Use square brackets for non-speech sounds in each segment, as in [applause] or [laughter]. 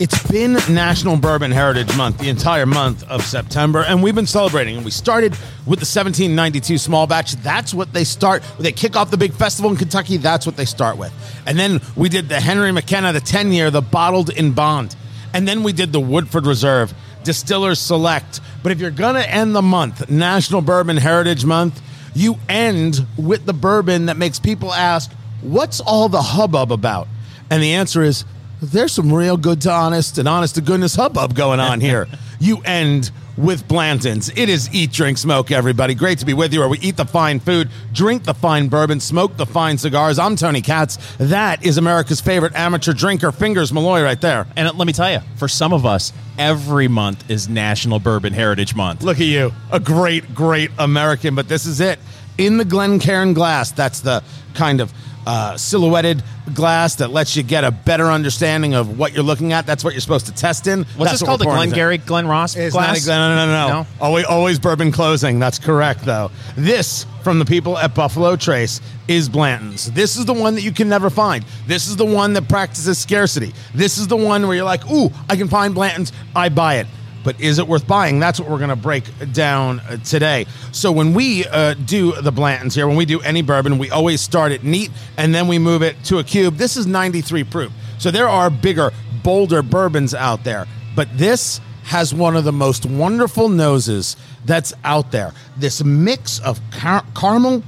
It's been National Bourbon Heritage Month, the entire month of September, and we've been celebrating. And we started with the 1792 small batch. That's what they start. They kick off the big festival in Kentucky. That's what they start with. And then we did the Henry McKenna, the 10 year, the bottled in bond. And then we did the Woodford Reserve, Distillers Select. But if you're going to end the month, National Bourbon Heritage Month, you end with the bourbon that makes people ask, what's all the hubbub about? And the answer is, there's some real good to honest and honest to goodness hubbub going on here. [laughs] you end with Blanton's. It is eat, drink, smoke, everybody. Great to be with you where we eat the fine food, drink the fine bourbon, smoke the fine cigars. I'm Tony Katz. That is America's favorite amateur drinker, Fingers Malloy, right there. And let me tell you, for some of us, every month is National Bourbon Heritage Month. Look at you. A great, great American, but this is it. In the Glencairn glass, that's the kind of uh, silhouetted glass that lets you get a better understanding of what you're looking at. That's what you're supposed to test in. What's That's this what called? The Glengarry Glen Ross It's glass? not no, no, no, no. No? Always, always bourbon closing. That's correct, though. This from the people at Buffalo Trace is Blanton's. This is the one that you can never find. This is the one that practices scarcity. This is the one where you're like, ooh, I can find Blanton's. I buy it. But is it worth buying? That's what we're going to break down uh, today. So when we uh, do the Blantons here, when we do any bourbon, we always start it neat and then we move it to a cube. This is 93 proof. So there are bigger, bolder bourbons out there. But this has one of the most wonderful noses that's out there. This mix of car- caramel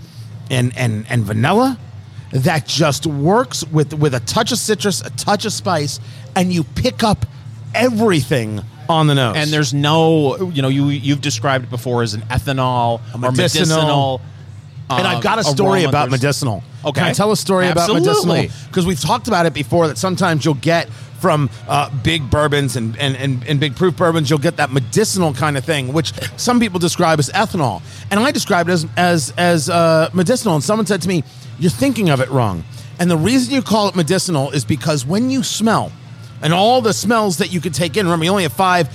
and, and, and vanilla that just works with, with a touch of citrus, a touch of spice, and you pick up everything on the nose. And there's no, you know, you you've described it before as an ethanol or medicinal. medicinal. and I've got a story aroma. about There's- medicinal. Okay. Can I tell a story Absolutely. about medicinal? Because we've talked about it before that sometimes you'll get from uh, big bourbons and, and, and, and big proof bourbons, you'll get that medicinal kind of thing, which some people describe as ethanol. And I describe it as, as, as uh, medicinal. And someone said to me, You're thinking of it wrong. And the reason you call it medicinal is because when you smell, and all the smells that you could take in, remember, you only have five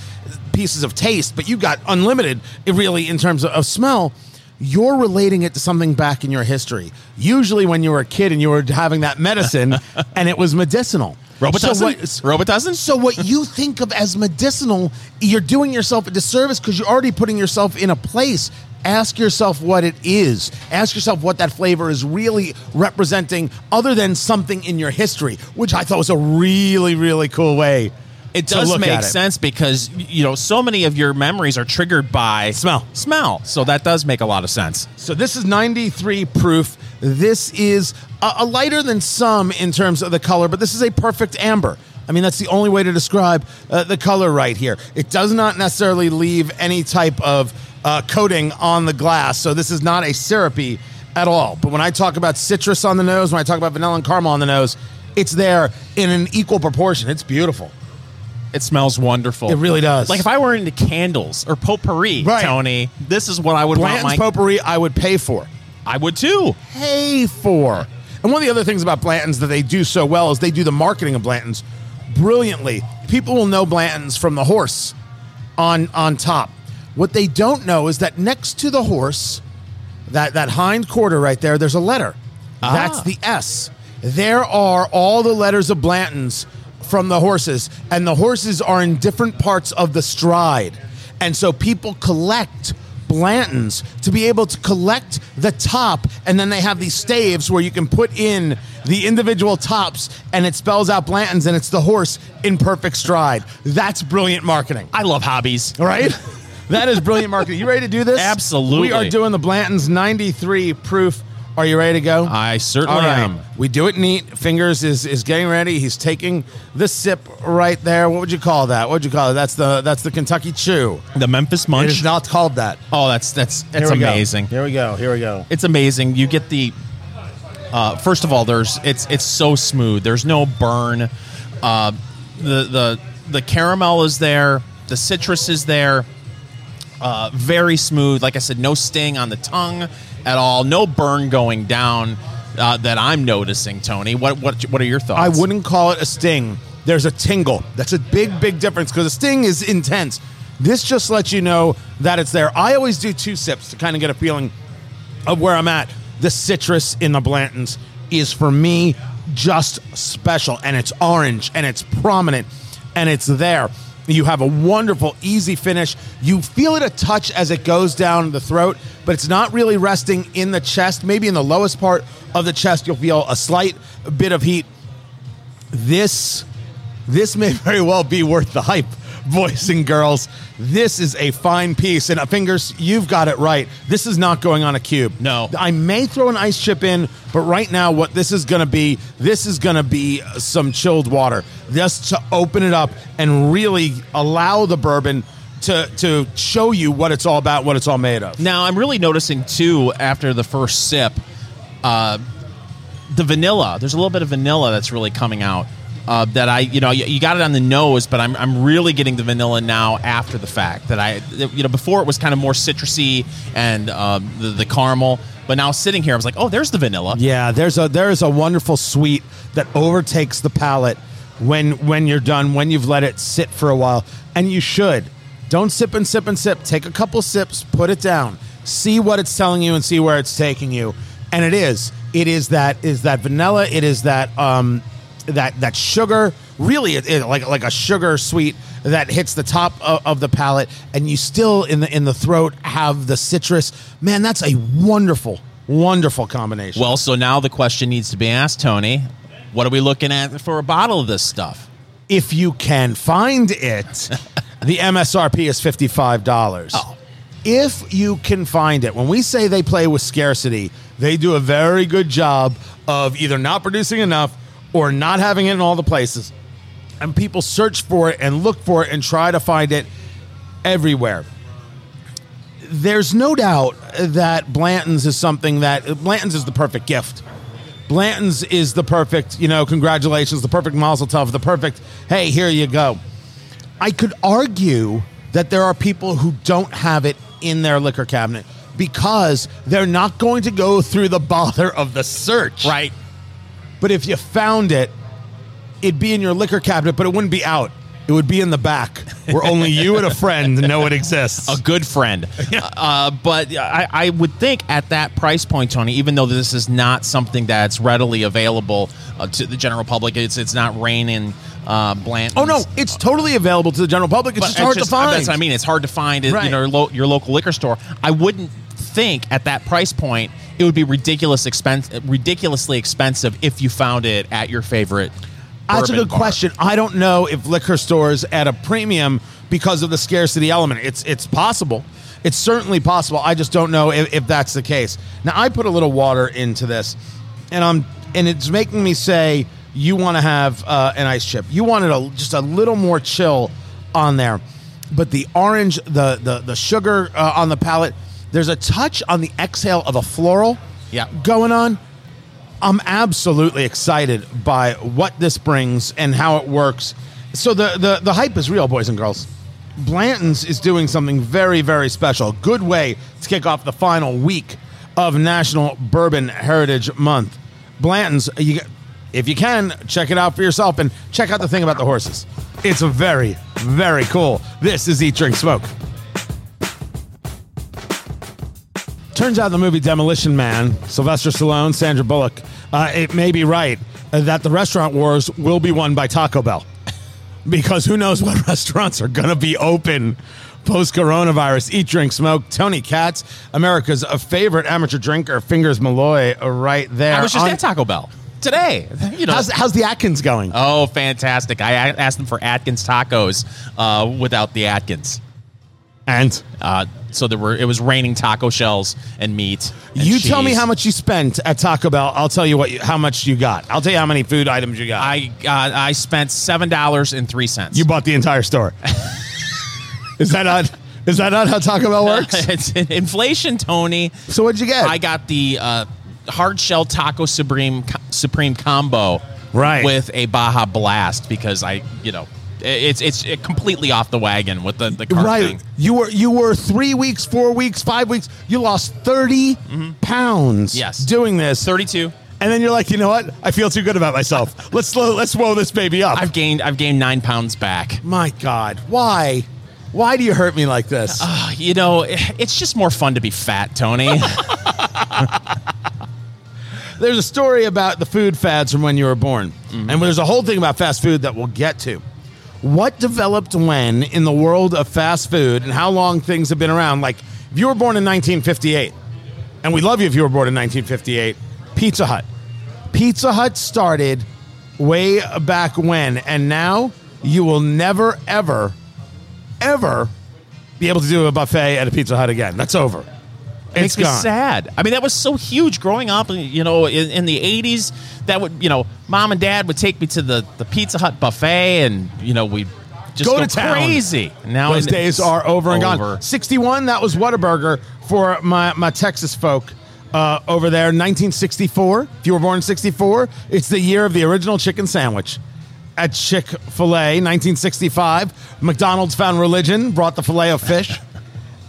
pieces of taste, but you got unlimited, really, in terms of, of smell you're relating it to something back in your history. Usually, when you were a kid and you were having that medicine [laughs] and it was medicinal. Robitussin? So what, Robitussin? so what you think of as medicinal, you're doing yourself a disservice because you're already putting yourself in a place. Ask yourself what it is. Ask yourself what that flavor is really representing, other than something in your history, which I thought was a really, really cool way. It does make it. sense because you know so many of your memories are triggered by Smell. Smell. So that does make a lot of sense. So this is 93 proof. This is a, a lighter than some in terms of the color, but this is a perfect amber. I mean, that's the only way to describe uh, the color right here. It does not necessarily leave any type of uh, coating on the glass, so this is not a syrupy at all. But when I talk about citrus on the nose, when I talk about vanilla and caramel on the nose, it's there in an equal proportion. It's beautiful. It smells wonderful. It really does. Like if I were into candles or potpourri, Right. Tony, this is what I would Blanton's want my. potpourri, I would pay for. I would too. pay for. And one of the other things about Blanton's that they do so well is they do the marketing of Blanton's brilliantly. People will know Blanton's from the horse on on top. What they don't know is that next to the horse, that that hind quarter right there, there's a letter. Ah. That's the S. There are all the letters of Blanton's from the horses, and the horses are in different parts of the stride. And so people collect Blanton's to be able to collect the top, and then they have these staves where you can put in the individual tops, and it spells out Blanton's, and it's the horse in perfect stride. That's brilliant marketing. I love hobbies. All right? [laughs] that is brilliant marketing. You ready to do this? Absolutely. We are doing the Blanton's 93 proof. Are you ready to go? I certainly right. am. We do it neat. Fingers is is getting ready. He's taking the sip right there. What would you call that? What would you call it? That's the that's the Kentucky Chew. The Memphis It Munch. is not called that. oh, that's that's that's Here we go. amazing. Here we go. Here we go. It's amazing. You get the. Uh, first of all, there's it's it's so smooth. There's no burn. Uh, the the the caramel is there. The citrus is there. Uh, very smooth. Like I said, no sting on the tongue at all. No burn going down uh, that I'm noticing. Tony, what what what are your thoughts? I wouldn't call it a sting. There's a tingle. That's a big, big difference because a sting is intense. This just lets you know that it's there. I always do two sips to kind of get a feeling of where I'm at. The citrus in the Blantons is for me just special, and it's orange and it's prominent. and it's there. You have a wonderful, easy finish. You feel it a touch as it goes down the throat, but it's not really resting in the chest. Maybe in the lowest part of the chest, you'll feel a slight bit of heat. This, this may [laughs] very well be worth the hype, boys and girls. This is a fine piece, and uh, fingers, you've got it right. This is not going on a cube. No. I may throw an ice chip in, but right now, what this is going to be, this is going to be some chilled water, just to open it up and really allow the bourbon to to show you what it's all about, what it's all made of. Now I'm really noticing too after the first sip, uh, the vanilla. There's a little bit of vanilla that's really coming out. Uh, that I, you know, you, you got it on the nose, but I'm, I'm really getting the vanilla now after the fact. That I, you know, before it was kind of more citrusy and um, the, the caramel, but now sitting here, I was like, oh, there's the vanilla. Yeah, there's a there is a wonderful sweet that overtakes the palate when when you're done, when you've let it sit for a while, and you should. Don't sip and sip and sip. Take a couple sips, put it down, see what it's telling you, and see where it's taking you. And it is, it is that is that vanilla. It is that um that that sugar. Really, it, it- like like a sugar sweet that hits the top of, of the palate, and you still in the in the throat have the citrus. Man, that's a wonderful, wonderful combination. Well, so now the question needs to be asked, Tony. What are we looking at for a bottle of this stuff? if you can find it, [laughs] the MSRP is $55. Oh. If you can find it, when we say they play with scarcity, they do a very good job of either not producing enough or not having it in all the places. And people search for it and look for it and try to find it everywhere. There's no doubt that Blanton's is something that Blanton's is the perfect gift. Blanton's is the perfect, you know, congratulations, the perfect mazel tov, the perfect, hey, here you go. I could argue that there are people who don't have it in their liquor cabinet because they're not going to go through the bother of the search. Right. But if you found it, it'd be in your liquor cabinet, but it wouldn't be out. It would be in the back where only you and a friend know it exists. a good friend. uh, but I, I would think at that price point, Tony, even though this is not something that's readily available uh, to the general public, it's it's not raining uh, Blanton's. Oh no, it's totally available to the general public. It's But just hard to find. That's what I mean. It's hard to find Right. you know, your, lo- your local liquor store. I wouldn't think at that price point it would be ridiculous expense, ridiculously expensive if you found it at your favorite. That's a good bar. question. I don't know if liquor stores at a premium because of the scarcity element. It's it's possible. It's certainly possible. I just don't know if, if that's the case. Now I put a little water into this, and I'm and it's making me say you want to have uh, an ice chip. You wanted a just a little more chill on there, but the orange, the the the sugar uh, on the palate. There's a touch on the exhale of a floral Yeah. going on. I'm absolutely excited by what this brings and how it works. So the the, the hype is real, boys and girls. Blanton's is doing something very very special. Good way to kick off the final week of National Bourbon Heritage Month. Blanton's, you, if you can, check it out for yourself and check out the thing about the horses. It's very very cool. This is Eat Drink Smoke. Turns out the movie Demolition Man, Sylvester Stallone, Sandra Bullock, uh, it may be right that the restaurant wars will be won by Taco Bell. [laughs] because who knows what [laughs] restaurants are going to be open post coronavirus. Eat, drink, smoke. Tony Katz, America's favorite amateur drinker, Fingers Malloy, uh, right there. I was just On- at Taco Bell today. You know. how's, how's the Atkins going? Oh, fantastic! I asked them for Atkins tacos uh, without the Atkins. And Uh, so there were it was raining taco shells and meat. and you tell me cheese. how much you spent at Taco Bell. I'll tell you what you, how much you got. I'll tell you how many food items you got. I uh, I spent seven dollars and three cents. You bought the entire store. [laughs] is that not? Is that not how Taco Bell works? [laughs] it's inflation, Tony. so what'd you get? I got the uh, hard shell taco supreme supreme combo, Right. with a Baja Blast because I you know it's it's completely off the wagon with the the right. thing. You were you were three weeks, four weeks, five weeks. You lost 30 pounds. Mm-hmm. Yes. doing this. Thirty two. and then you're like, you know what? I feel too good about myself. Let's slow, let's blow this baby up. I've gained I've gained nine pounds back. My God, why? Why do you hurt me like this? Uh, you know, it's just more fun to be fat, Tony. [laughs] there's a story about the food fads from when you were born, and there's a whole thing about fast food that we'll get to. What developed when in the world of fast food and how long things have been around. Like, if you were born in 1958, and we love you if you were born in 1958, Pizza Hut. Pizza Hut started way back when, and now you will never, ever, ever be able to do a buffet at a Pizza Hut again. That's over. It makes me sad. I mean, that was so huge growing up. You know, in, in, the '80s, that would you know, mom and dad would take me to the the Pizza Hut buffet, and you know, we just go, go to town. crazy. Now those days are over and over. gone. Sixty-one. That was Whataburger for my my Texas folk. Uh, over there, 1964. If you were born in 64, it's the year of the original chicken sandwich at Chick fil A, 1965. McDonald's found religion, brought the filet of fish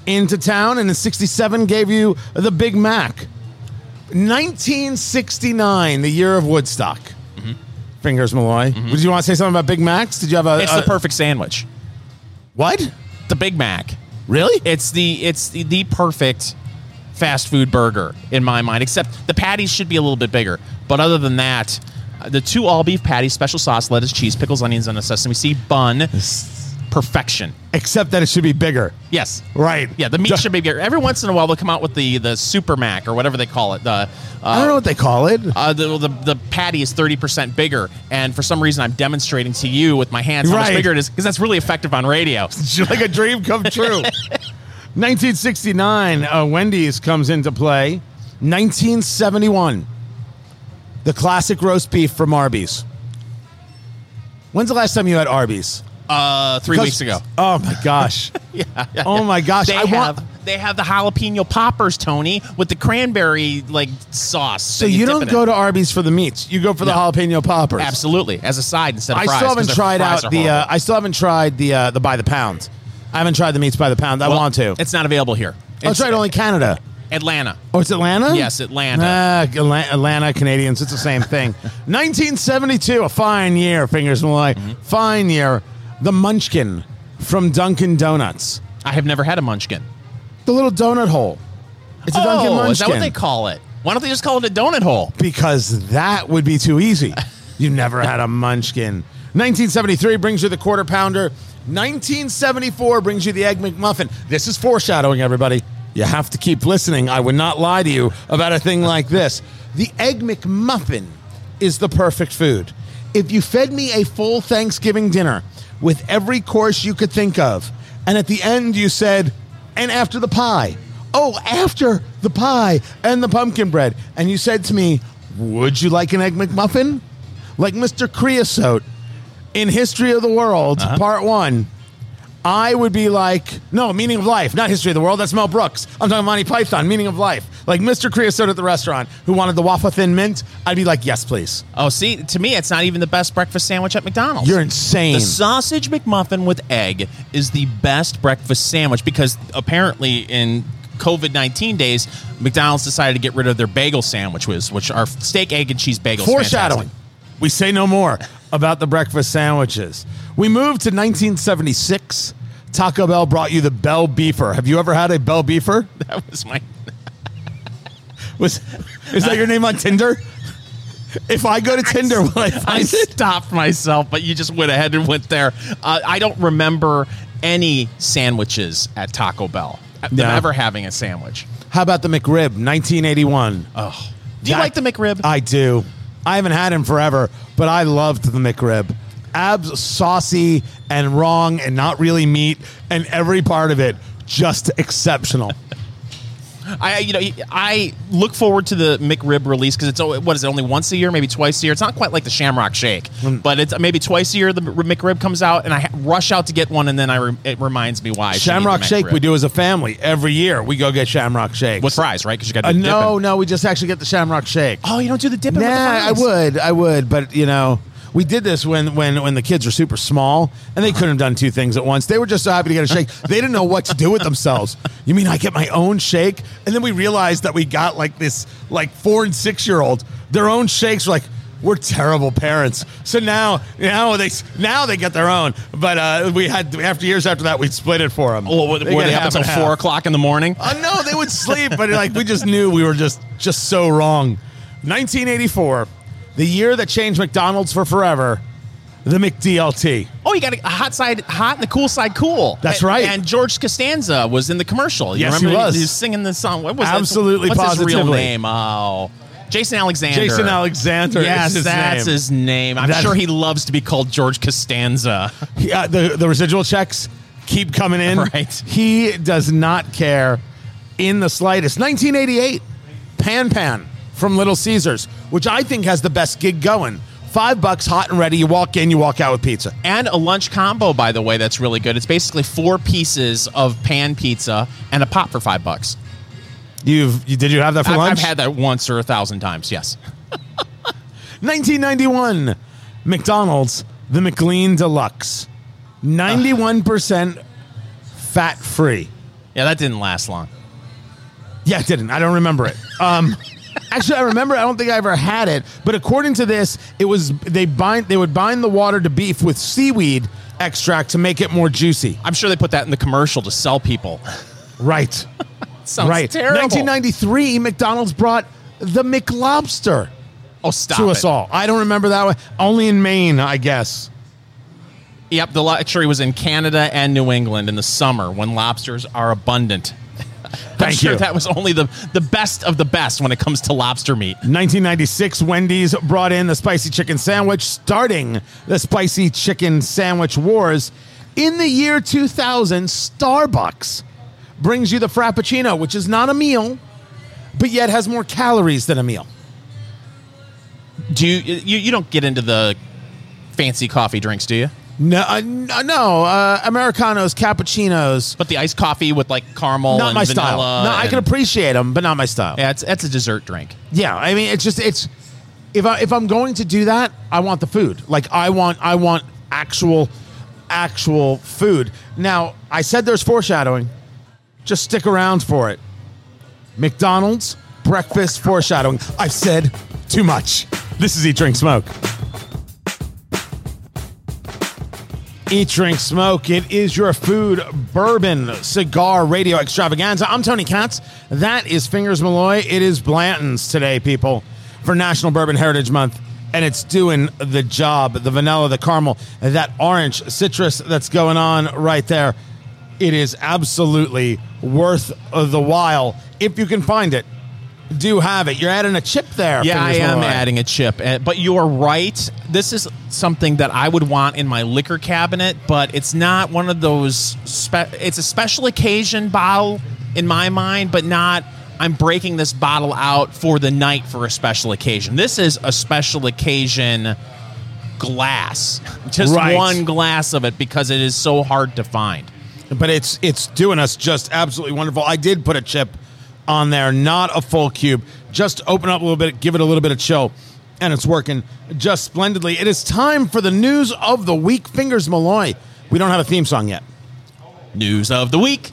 into town, and in 67 gave you the Big Mac. 1969, the year of Woodstock. Mm-hmm. Fingers Malloy. Mm-hmm. Did you want to say something about Big Macs? Did you have a. It's a, the perfect sandwich. What? The Big Mac. Really? It's the it's the, the perfect fast food burger in my mind. Except the patties should be a little bit bigger. But other than that, the two all beef patties, special sauce, lettuce, cheese, pickles, onions, and a sesame seed bun. Perfection. Except that it should be bigger. Yes. Right. Yeah, the meat should be bigger. Every once in a while, they'll come out with the the super mac or whatever they call it. The uh, I don't know what they call it. Uh, the, the the patty is thirty percent bigger, and for some reason, I'm demonstrating to you with my hands how right. much bigger it is because that's really effective on radio. [laughs] It's like a dream come true. [laughs] 1969, uh, Wendy's comes into play. 1971, the classic roast beef from Arby's. When's the last time you had Arby's? Uh, three weeks ago. Oh my gosh. yeah, [laughs] yeah, Oh yeah. my gosh. They I have want. they have the jalapeno poppers, Tony, with the cranberry like sauce. So you don't go to Arby's for the meats. You go for the No. jalapeno poppers. absolutely as a side instead of I fries. still 'cause haven't their tried fries out are the. Uh. I still haven't tried the uh, the by the pound. I haven't tried the meats by the pound. I Well, want to. It's not available here. It's right. Only Canada. Atlanta. Oh, it's Atlanta? Yes, Atlanta. Ah, Atla- Atlanta Canadians. It's the same thing. [laughs] 1972, a fine year, fingers Malloy. Mm-hmm. Fine year. The Munchkin from Dunkin' Donuts. I have never had a munchkin. The little donut hole. It's a Dunkin' oh, Munchkin. is that what they call it? Why don't they just call it a donut hole? because that would be too easy. You never had a Munchkin. 1973 brings you the quarter pounder. 1974 brings you the Egg McMuffin. This is foreshadowing, everybody. You have to keep listening. I would not lie to you about a thing like this. The Egg McMuffin is the perfect food. If you fed me a full Thanksgiving dinner with every course you could think of, and at the end you said, and after the pie, oh, after the pie and the pumpkin bread, and you said to me, would you like an Egg McMuffin? Like Mr. Creosote in History of the World, uh-huh. Part One, I would be like, no, Meaning of Life, not History of the World. That's Mel Brooks. I'm talking Monty Python, Meaning of Life. Like Mr. Creosote at the restaurant who wanted the waffle thin mint. I'd be like, yes, please. Oh, see, to me, it's not even the best breakfast sandwich at McDonald's. You're insane. The sausage McMuffin with egg is the best breakfast sandwich because apparently in COVID nineteen days, McDonald's decided to get rid of their bagel sandwiches, which are steak, egg, and cheese bagels. Foreshadowing. Fantastic. We say no more about the breakfast sandwiches. We moved to 1976. Taco Bell brought you the Bell Beefer. Have you ever had a Bell Beefer? [laughs] That was my. [laughs] Was is that your name on Tinder? If I go to [laughs] Tinder, will I I it? stopped myself, but you just went ahead and went there. Uh, I don't remember any sandwiches at Taco Bell. Them No. ever having a sandwich. How about the McRib, 1981? Oh, do you That- like the McRib? I do. I haven't had him forever, but I loved the McRib. Abs saucy and wrong and not really meat, and every part of it just exceptional. [laughs] I you know I look forward to the McRib release because it's what is it only once a year maybe twice a year it's not quite like the Shamrock Shake but it's maybe twice a year the McRib comes out and I rush out to get one and then I re- it reminds me why I should eat the Shamrock Shake McRib. we do as a family every year. We go get Shamrock Shake with fries right because you got Uh, to no, no, we just actually get the Shamrock Shake. oh you don't do the dipping Nah, I would, I would, but you know, we did this when when when the kids were super small and they couldn't have done two things at once. They were just so happy to get a shake. They didn't know what to do with themselves. You mean I get my own shake? And then we realized that we got like this like four and six year old their own shakes. We're like. We're terrible parents. So now, now they now they get their own. But uh, we had after years after that, we split it for them. well, were They they, up until four o'clock in the morning Uh, no, they would sleep, but like we just knew we were just just so wrong. 1984, the year that changed McDonald's for forever. the McDLT. Oh, you got a hot side hot and the cool side cool. That's right. And George Costanza was in the commercial. You Yes, he remember was. He was singing the song. What was that? Absolutely, What's his real positively. name? Oh, Jason Alexander. Jason Alexander. Yes, is his that's name. his name. I'm That's- sure he loves to be called George Costanza. Yeah, uh, the the residual checks keep coming in. Right. He does not care in the slightest. 1988, Pan Pan from Little Caesars, which I think has the best gig going. Five bucks, hot and ready. You walk in, you walk out with pizza. and a lunch combo, by the way, that's really good. It's basically four pieces of pan pizza and a pop for five bucks. You've you, did you have that for I've, lunch? I've had that once or a thousand times. Yes. [laughs] 1991, McDonald's, the McLean Deluxe, 91% fat free. Yeah, that didn't last long. Yeah, it didn't. I don't remember it. Um, [laughs] actually, I remember. I don't think I ever had it. But according to this, it was they bind they would bind the water to beef with seaweed extract to make it more juicy. I'm sure they put that in the commercial to sell people. Right. [laughs] Sounds right. terrible. 1993, McDonald's brought the McLobster Oh, stop to it. us all. I don't remember that one. Only in Maine, I guess. Yep, the luxury was in Canada and New England in the summer when lobsters are abundant. I'm Thank sure you. that was only the, the best of the best when it comes to lobster meat. 1996, Wendy's brought in the spicy chicken sandwich, starting the spicy chicken sandwich wars. In the year 2000, Starbucks brings you the Frappuccino, which is not a meal, but yet has more calories than a meal. Do you, you you don't get into the fancy coffee drinks, do you? No, uh, no, no uh, Americanos, cappuccinos, But the iced coffee with like caramel not my style. No, I and- can appreciate them, but not my style. Yeah, it's that's a dessert drink. Yeah, I mean, it's just it's if I if I'm going to do that, I want the food. Like I want I want actual actual food. Now, I said there's foreshadowing. Just stick around for it. McDonald's breakfast foreshadowing. I've said too much. This is Eat Drink Smoke. Eat, drink, smoke. It is your food, bourbon, cigar, radio extravaganza. I'm Tony Katz. That is Fingers Malloy. It is Blanton's today, people, for National Bourbon Heritage Month. And it's doing the job. The vanilla, the caramel, that orange citrus that's going on right there. It is absolutely worth the while if you can find it. Do have it. You're adding a chip there. Yeah, I am adding a chip, uh, but you are right. This is something that I would want in my liquor cabinet, but it's not one of those. Spe- it's a special occasion bottle in my mind, but not. I'm breaking this bottle out for the night for a special occasion. This is a special occasion glass, [laughs] just Right. one glass of it because it is so hard to find. but it's it's doing us just absolutely wonderful. I did put a chip on there, not a full cube. Just open up a little bit, give it a little bit of chill, and it's working just splendidly. It is time for the news of the week. Fingers Malloy. We don't have a theme song yet. News of the week.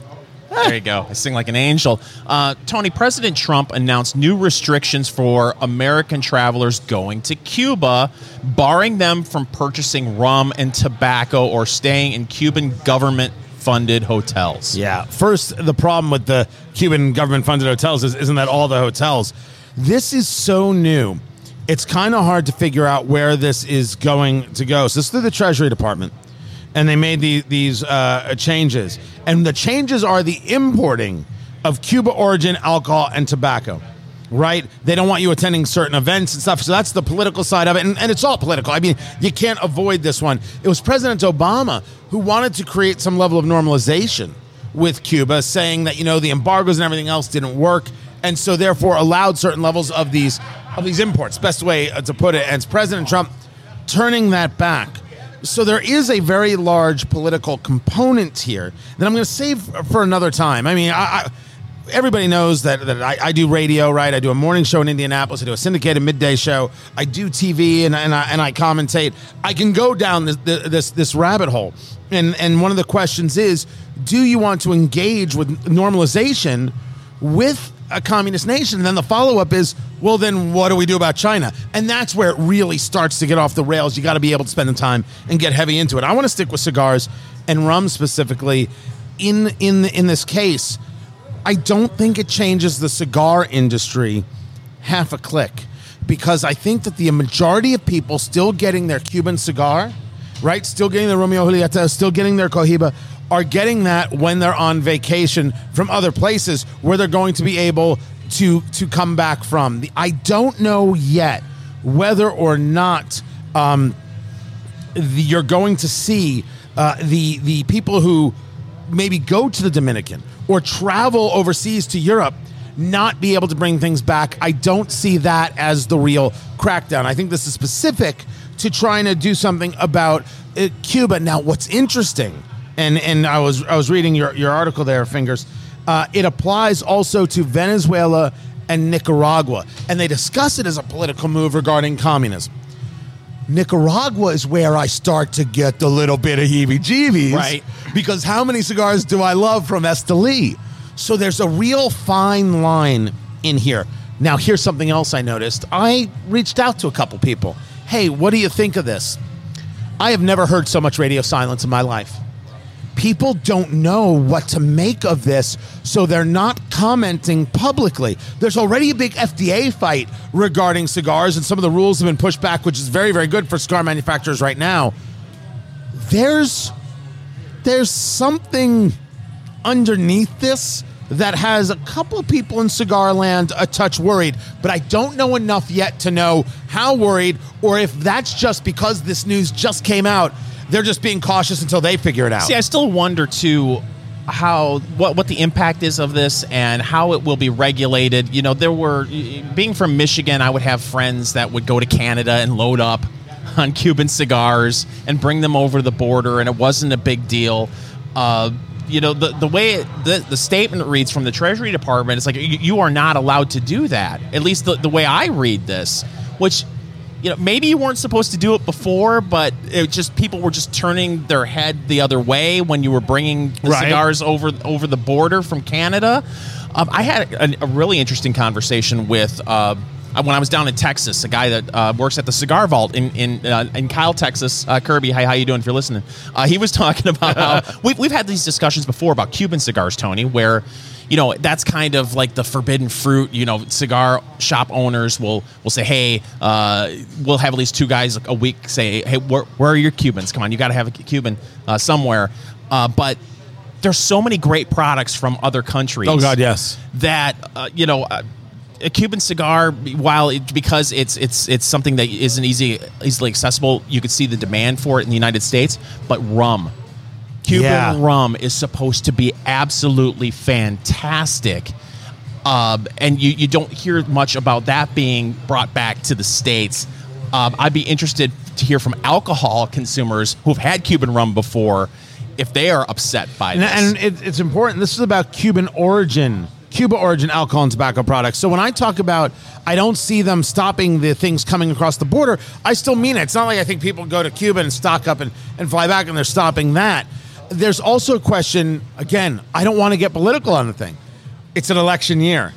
There you go. I sing like an angel. Uh, Tony, President Trump announced new restrictions for American travelers going to Cuba, barring them from purchasing rum and tobacco or staying in Cuban government funded hotels. Yeah. First, the problem with the Cuban government funded hotels is isn't that all the hotels? This is so new. It's kind of hard to figure out where this is going to go. So this is through the Treasury Department, and they made the, these uh, changes. And the changes are the importing of Cuba origin alcohol and tobacco. Right? They don't want you attending certain events and stuff. So that's the political side of it. And, and it's all political. I mean, you can't avoid this one. It was President Obama who wanted to create some level of normalization with Cuba, saying that, you know, the embargoes and everything else didn't work. And so therefore allowed certain levels of these of these imports. Best way uh, to put it. And it's President Trump turning that back. So there is a very large political component here that I'm going to save for another time. I mean, I, I, everybody knows that, that I, I do radio, right? I do a morning show in Indianapolis. I do a syndicated midday show. I do TV and, and, I, and I commentate. I can go down this, this, this rabbit hole. And, and one of the questions is do you want to engage with normalization with a communist nation. And then the follow up is, well, then what do we do about China? And that's where it really starts to get off the rails. You got to be able to spend the time and get heavy into it. I want to stick with cigars and rum specifically. In in in this case, I don't think it changes the cigar industry half a click because I think that the majority of people still getting their Cuban cigar right? Still getting their Romeo Julieta, still getting their Cohiba, are getting that when they're on vacation from other places where they're going to be able to to come back from. I don't know yet whether or not um, the, you're going to see uh, the the people who maybe go to the Dominican or travel overseas to Europe not be able to bring things back. I don't see that as the real crackdown. I think this is specific to trying to do something about uh, Cuba. Now, what's interesting, and and I was I was reading your your article there, fingers. Uh, it applies also to Venezuela and Nicaragua, and they discuss it as a political move regarding communism. Nicaragua is where I start to get the little bit of heebie jeebies. Right. Because how many cigars do I love from Esteli? So there's a real fine line in here. Now, here's something else I noticed. I reached out to a couple people. Hey, what do you think of this? I have never heard so much radio silence in my life. People don't know what to make of this, so they're not commenting publicly. There's already a big FDA fight regarding cigars, and some of the rules have been pushed back, which is very, very good for cigar manufacturers right now. There's there's something underneath this that has a couple of people in cigar land a touch worried, but I don't know enough yet to know how worried or if that's just because this news just came out. They're just being cautious until they figure it out. See, I still wonder too how what what the impact is of this and how it will be regulated. You know, there were being from Michigan, I would have friends that would go to Canada and load up [laughs] on Cuban cigars and bring them over the border, and it wasn't a big deal. Uh, you know the the way it, the the statement reads from the Treasury Department, it's like you, you are not allowed to do that. At least the, the way I read this, which you know maybe you weren't supposed to do it before, but it just people were just turning their head the other way when you were bringing the Right. cigars over over the border from Canada. Um, I had a, a really interesting conversation with. Uh, when I was down in Texas, a guy that uh, works at the Cigar Vault in in, uh, in Kyle, Texas, uh, Kirby. Hi, how you doing? If you're listening, uh, he was [laughs] talking about how [laughs] we've we've had these discussions before about Cuban cigars, Tony, where you know that's kind of like the forbidden fruit. You know, cigar shop owners will will say, "Hey, uh, we'll have at least two guys a week say, hey, where, where are your Cubans? Come on, you got to have a Cuban uh, somewhere." Uh, but there's so many great products from other countries Oh God, yes. that uh, you know uh, a Cuban cigar while it, because it's it's it's something that isn't easy easily accessible you could see the demand for it in the United States but rum Cuban Yeah. rum is supposed to be absolutely fantastic um, and you, you don't hear much about that being brought back to the states um, I'd be interested to hear from alcohol consumers who've had Cuban rum before if they are upset by And, this and it, it's important. This is about Cuban origin, Cuba origin alcohol and tobacco products. So when I talk about, I don't see them stopping the things coming across the border. I still mean it. It's not like I think people go to Cuba and stock up and, and fly back and they're stopping that. There's also a question. Again, I don't want to get political on the thing. It's an election year,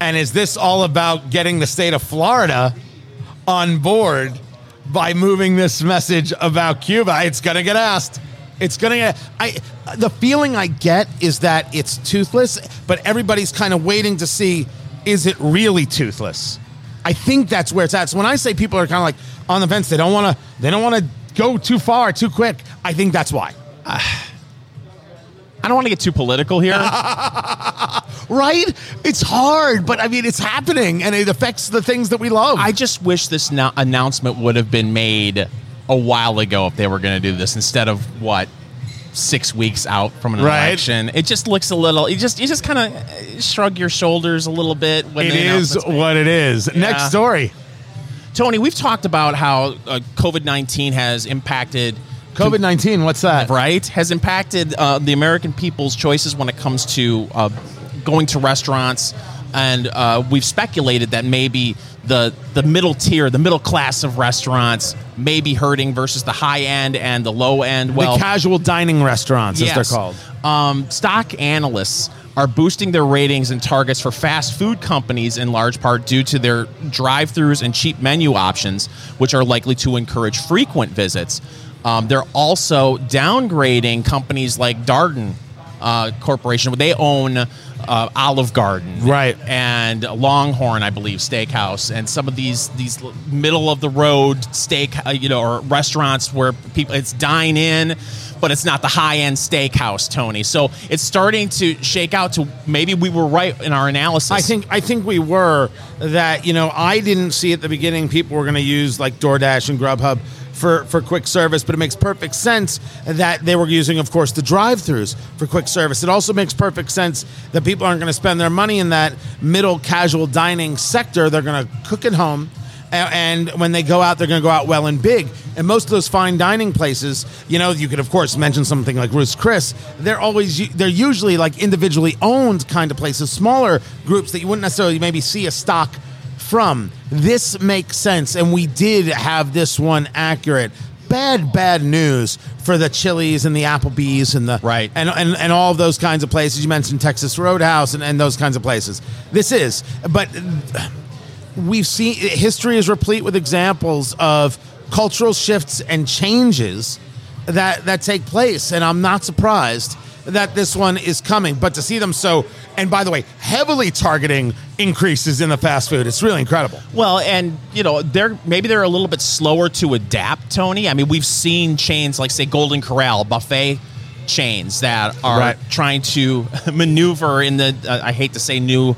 and is this all about getting the state of Florida on board by moving this message about Cuba. It's going to get asked. It's going to I the feeling I get is that it's toothless, but everybody's kind of waiting to see is it really toothless? I think that's where it's at. So when I say people are kind of like on the fence, they don't want to they don't want to go too far too quick. I think that's why. I don't want to get too political here [laughs] Right? It's hard, but I mean it's happening and it affects the things that we love. I just wish this no- announcement would have been made a while ago if they were going to do this instead of what six weeks out from an Right. election. It just looks a little. You just you just kind of shrug your shoulders a little bit when it is what it is. Yeah. Next story. Tony, we've talked about how uh, COVID nineteen has impacted. COVID 19, what's that? right has impacted uh, the American people's choices when it comes to uh, going to restaurants, and uh, we've speculated that maybe the the middle tier, the middle class of restaurants, may be hurting versus the high end and the low end. Well, the casual dining restaurants, as they're called. um, stock analysts are boosting their ratings and targets for fast food companies in large part due to their drive-throughs and cheap menu options, which are likely to encourage frequent visits. Um, they're also downgrading companies like Darden uh, Corporation. They own uh, Olive Garden, Right. and Longhorn, I believe, Steakhouse, and some of these these middle of the road steak, uh, you know, or restaurants where people it's dine in, but it's not the high end steakhouse, Tony. So it's starting to shake out to maybe we were right in our analysis. I think I think we were that you know I didn't see at the beginning people were going to use like DoorDash and Grubhub for for quick service, but it makes perfect sense that they were using, of course, the drive-throughs for quick service. It also makes perfect sense that people aren't going to spend their money in that middle casual dining sector. They're going to cook at home. And when they go out, they're going to go out well and big. And most of those fine dining places, you know, you could of course mention something like Ruth's Chris. They're always they're usually like individually owned kind of places, smaller groups that you wouldn't necessarily maybe see a stock from. This makes sense, and we did have this one accurate. Bad, bad news for the Chili's and the Applebee's and the Right. and, and and all of those kinds of places. You mentioned Texas Roadhouse and, and those kinds of places. This is, but we've seen history is replete with examples of cultural shifts and changes that that take place and i'm not surprised that this one is coming but to see them so and by the way heavily targeting increases in the fast food it's really incredible Well, and you know, they're maybe they're a little bit slower to adapt, Tony. I mean, we've seen chains like say Golden Corral, buffet chains that are Right. trying to [laughs] maneuver in the uh, I hate to say new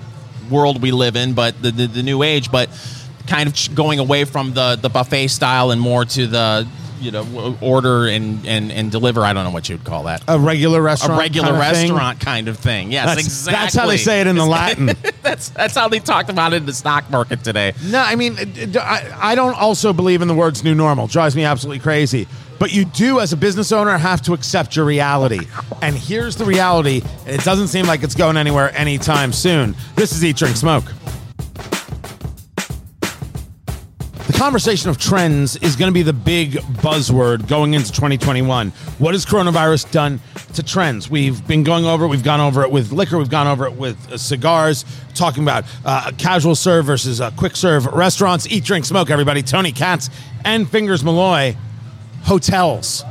world we live in, but the, the the new age, but kind of going away from the the buffet style and more to the you know order and and and deliver. I don't know what you'd call that. a regular restaurant. A regular kind of thing. restaurant kind of thing. Yes, that's, exactly. that's how they say it in the latin [laughs] that's that's how they talked about it in the stock market today. No, I mean, I, I don't also believe in the words new normal. Drives me absolutely crazy. But you do, as a business owner, have to accept your reality. And here's the reality. It doesn't seem like it's going anywhere anytime soon. This is Eat, Drink, Smoke. Conversation of trends is going to be the big buzzword going into 2021. What has coronavirus done to trends? We've been going over it. We've gone over it with liquor. We've gone over it with uh, cigars, talking about uh, casual serve versus uh, quick serve restaurants. Eat, drink, smoke, everybody. Tony Katz and Fingers Malloy. Hotels.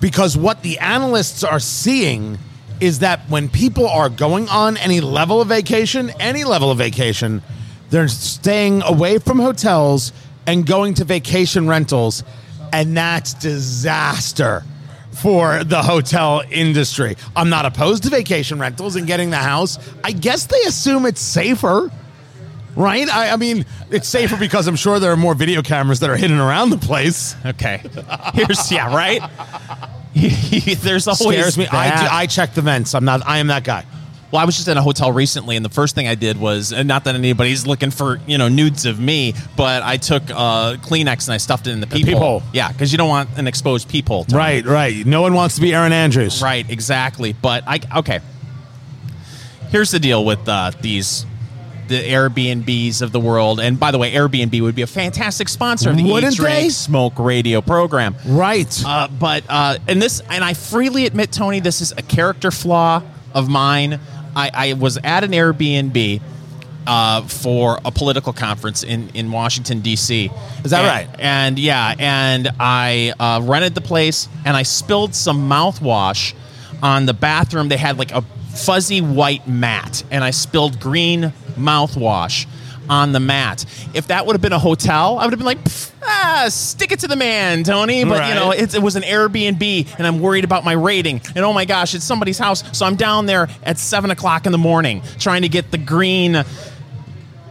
Because what the analysts are seeing is that when people are going on any level of vacation, any level of vacation, they're staying away from hotels and going to vacation rentals. And that's disaster for the hotel industry. I'm not opposed to vacation rentals and getting the house. I guess they assume it's safer. Right? I, I mean, it's safer because I'm sure there are more video cameras that are hidden around the place. Okay. Here's yeah, right. [laughs] There's always scares me. I, do, I check the vents. I'm not. I am that guy. Well, I was just in a hotel recently, and the first thing I did was, and not that anybody's looking for you know nudes of me, but I took uh, Kleenex and I stuffed it in the peephole. peephole. Yeah, because you don't want an exposed peephole. Right, right. No one wants to be Erin Andrews. Right. Exactly. But I okay. Here's the deal with uh, these. The Airbnbs of the world, and by the way, Airbnb would be a fantastic sponsor of the Wouldn't Eat, Drink, they? Smoke Radio program. Right. Uh, but uh, and this, and I freely admit, Tony, this is a character flaw of mine. I, I was at an Airbnb uh, for a political conference in in Washington D.C. Is that And- right? And yeah, and I uh, rented the place, and I spilled some mouthwash on the bathroom. They had like a fuzzy white mat, and I spilled green mouthwash on the mat. If that would have been a hotel, I would have been like, ah, stick it to the man, Tony. But you know, it, it was an Airbnb, and I'm worried about my rating. And oh my gosh, it's somebody's house, so I'm down there at seven o'clock in the morning trying to get the green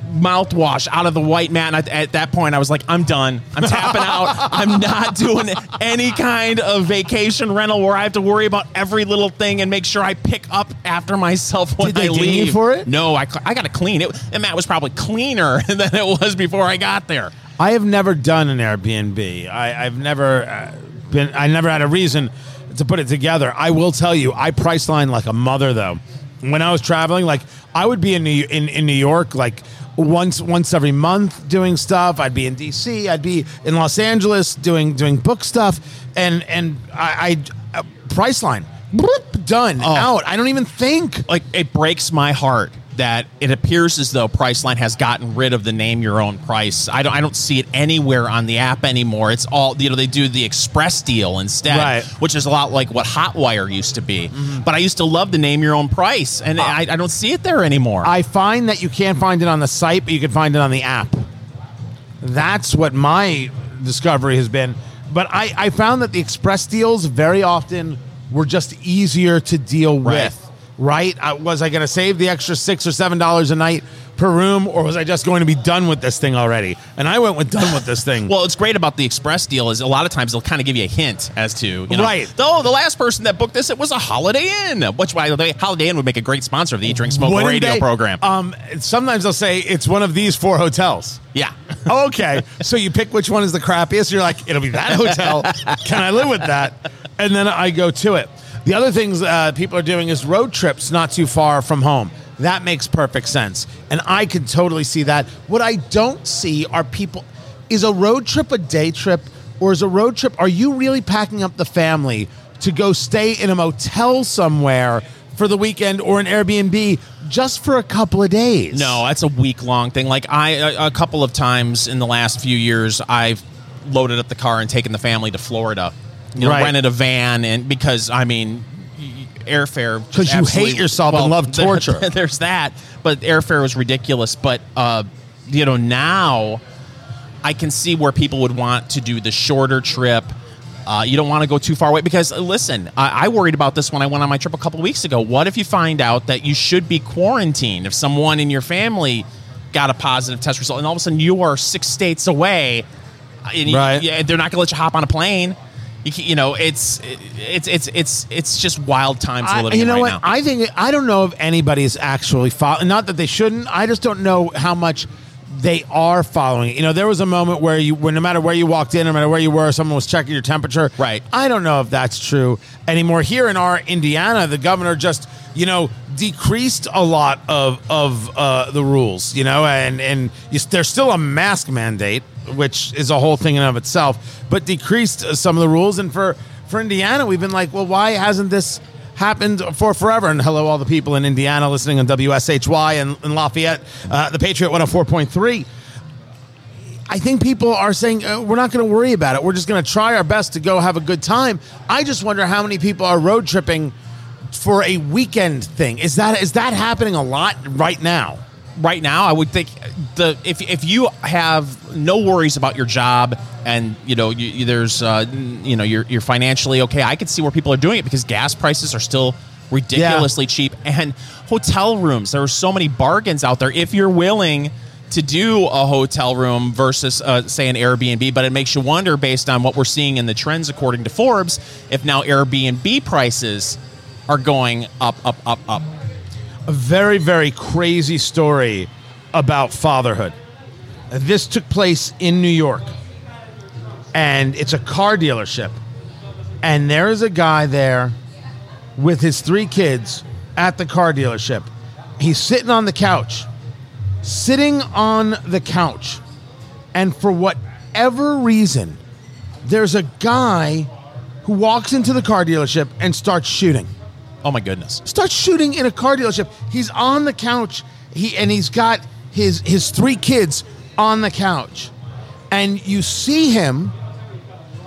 mouthwash out of the white mat. And at, at that point, I was like, I'm done. I'm tapping [laughs] out. I'm not doing any kind of vacation rental where I have to worry about every little thing and make sure I pick up after myself when Did they I ding you leave. for it? No, I, cl- I got to clean it. The mat was probably cleaner [laughs] than it was before I got there. I have never done an Airbnb. I, I've never uh, been. I never had a reason to put it together. I will tell you, I price line like a mother though. When I was traveling, like I would be in New in, in New York like once once every month doing stuff. I'd be in DC. I'd be in Los Angeles doing doing book stuff, and and I, I uh, price line. Bloop, done Oh. out. I don't even think. Like, it breaks my heart that it appears as though Priceline has gotten rid of the name your own price. I don't I don't see it anywhere on the app anymore. It's all you know they do the express deal instead, Right. which is a lot like what Hotwire used to be. Mm-hmm. But I used to love the name your own price, and uh, I, I don't see it there anymore. I find that you can't find it on the site, but you can find it on the app. That's what my discovery has been. But I, I found that the express deals very often were just easier to deal Right. with. Right? Uh, was I going to save the extra six or seven dollars a night per room, or was I just going to be done with this thing already? And I went with done with this thing. Well, it's great about the express deal is a lot of times they'll kind of give you a hint as to you know, Right. Oh, the last person that booked this it was a Holiday Inn, which by the Holiday Inn would make a great sponsor of the Eat Drink Smoke Wouldn't radio they? program. Um, sometimes they'll say it's one of these four hotels. yeah, [laughs] okay. So you pick which one is the crappiest. You're like, it'll be that hotel. [laughs] Can I live with that? And then I go to it. The other things uh, people are doing is road trips not too far from home. That makes perfect sense. And I can totally see that. What I don't see are people. Is a road trip a day trip? Or is a road trip, are you really packing up the family to go stay in a motel somewhere for the weekend or an Airbnb just for a couple of days? no, that's a week long thing. Like I, a, a couple of times in the last few years, I've loaded up the car and taken the family to Florida. You know, Right. rented a van and because I mean. Airfare because you hate yourself and love [laughs] there- torture. [laughs] there's that, but airfare was ridiculous. But uh, you know now, I can see where people would want to do the shorter trip. Uh, you don't want to go too far away because listen, I, I worried about this when I went on my trip a couple weeks ago. What if you find out that you should be quarantined if someone in your family got a positive test result, and all of a sudden you are six states away, uh, and you- Right. they're not going to let you hop on a plane. You, you know, it's it's it's it's it's just wild times we're living you know right what? now. I think I don't know if anybody's actually following. Not that they shouldn't. I just don't know how much they are following it. You know, there was a moment where you, where no matter where you walked in, no matter where you were, someone was checking your temperature. Right. I don't know if that's true anymore. Here in our Indiana, the governor just you know decreased a lot of of uh, the rules. You know, and and you, there's still a mask mandate, which is a whole thing in of itself, but decreased some of the rules. And for for Indiana, we've been like, well, why hasn't this happened for forever? And hello, all the people in Indiana listening on WSHY and, and Lafayette, uh, the Patriot 104.3. I think people are saying uh, we're not going to worry about it. We're just going to try our best to go have a good time. I just wonder how many people are road tripping for a weekend thing. Is that is that happening a lot right now? Right now, I would think the if if you have no worries about your job and you know you, you- there's uh, you know you're you're financially okay, I could see where people are doing it because gas prices are still ridiculously cheap and hotel rooms. There are so many bargains out there if you're willing to do a hotel room versus uh, say an Airbnb, but it makes you wonder based on what we're seeing in the trends according to Forbes if now Airbnb prices are going up up up up. A very, very crazy story about fatherhood. This took place in New York, and it's a car dealership. And there is a guy there with his three kids at the car dealership. He's sitting on the couch, sitting on the couch, and for whatever reason, there's a guy who walks into the car dealership and starts shooting Oh my goodness. starts shooting in a car dealership. He's on the couch. He and he's got his his three kids on the couch, and you see him.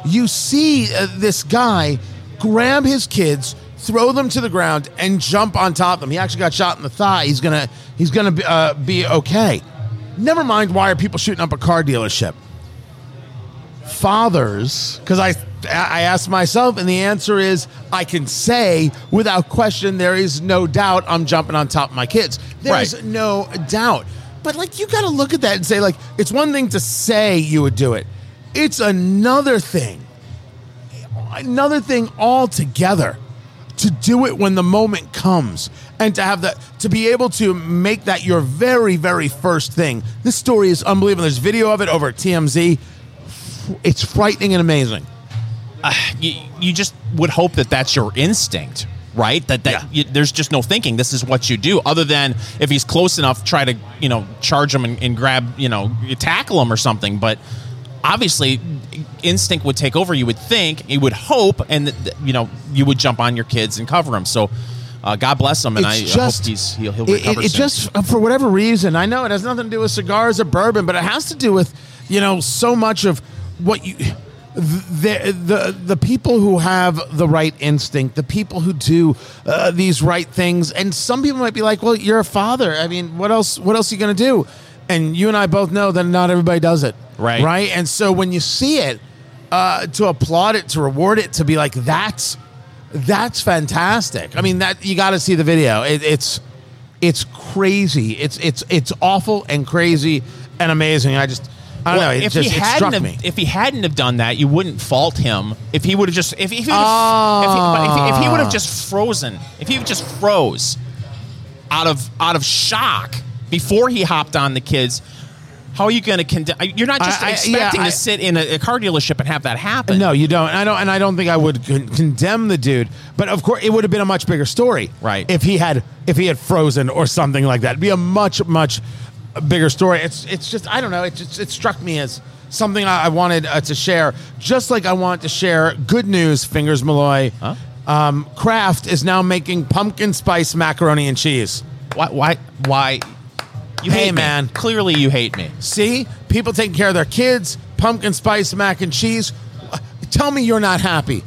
You see uh, this guy grab his kids, throw them to the ground, and jump on top of them. He actually got shot in the thigh. He's gonna he's gonna be, uh, be okay. Never mind. Why are people shooting up a car dealership? fathers because I I asked myself and the answer is I can say without question there is no doubt I'm jumping on top of my kids. There's Right. no doubt. But like you got to look at that and say like it's one thing to say you would do it. It's another thing. Another thing altogether to do it when the moment comes and to have that to be able to make that your very very first thing. This story is unbelievable. There's video of it over at TMZ it's frightening and amazing. You, you just would hope that that's your instinct right? That that Yeah. you, there's just no thinking. This is what you do. Other than if he's close enough try to you know charge him and, and grab you know you tackle him or something. But obviously instinct would take over. You would think you would hope and you know you would jump on your kids and cover them. So uh, God bless him, and I It's hope just- he's he'll, he'll recover it, it just uh, for whatever reason i know it has nothing to do with cigars or bourbon but it has to do with you know so much of what you the the the people who have the right instinct the people who do uh, these right things and some people might be like well you're a father i mean what else what else are you going to do and you and i both know that not everybody does it Right. right and so when you see it uh, to applaud it to reward it to be like that's that's fantastic. I mean, that you got to see the video. It, it's it's crazy. It's it's it's awful and crazy and amazing. I just I don't Well, know. It if just he hadn't have, me. if he hadn't have done that, you wouldn't fault him. If he would have just if, if he would have Ah. if, he, if, he- he would have just frozen, if he just froze out of out of shock before he hopped on the kids, how are you going to condemn? You're not just I- I- expecting yeah, I- to sit in a, a car dealership and have that happen. No, you don't. I don't, and I don't think I would con- condemn the dude. But of course, it would have been a much bigger story, Right. If he had, if he had frozen or something like that, It'd be a much, much bigger story. It's, it's just, I don't know. It just, it struck me as something I, I wanted uh, to share. Just like I want to share good news. Fingers Malloy, Huh? um, Kraft is now making pumpkin spice macaroni and cheese. Why? Why? Why? You Hey, hate me. man. Clearly, you hate me. See, people taking care of their kids, pumpkin spice mac and cheese. Tell me you're not happy.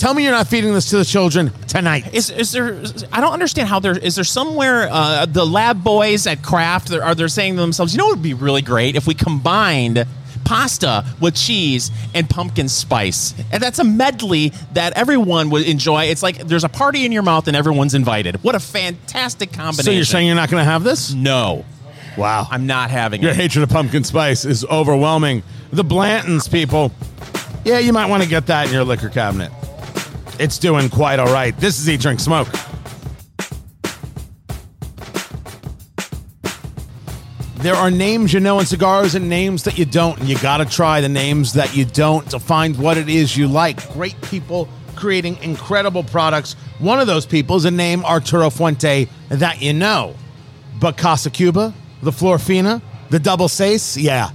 Tell me you're not feeding this to the children tonight. Is, is there? I don't understand how there is there somewhere uh, the lab boys at Kraft are they saying to themselves, you know, it would be really great if we combined pasta with cheese and pumpkin spice, and that's a medley that everyone would enjoy. It's like there's a party in your mouth and everyone's invited. What a fantastic combination! So you're saying you're not going to have this? no? Wow. I'm not having it. Your it. hatred of pumpkin spice is overwhelming. The Blanton's, people. Yeah, you might want to get that in your liquor cabinet. It's doing quite all right. This is Eat, Drink, Smoke. There are names you know in cigars and names that you don't, and you got to try the names that you don't to find what it is you like. Great people creating incredible products. One of those people is a name Arturo Fuente that you know. But Casa Cuba, the Florfina, the Doble Seis, yeah,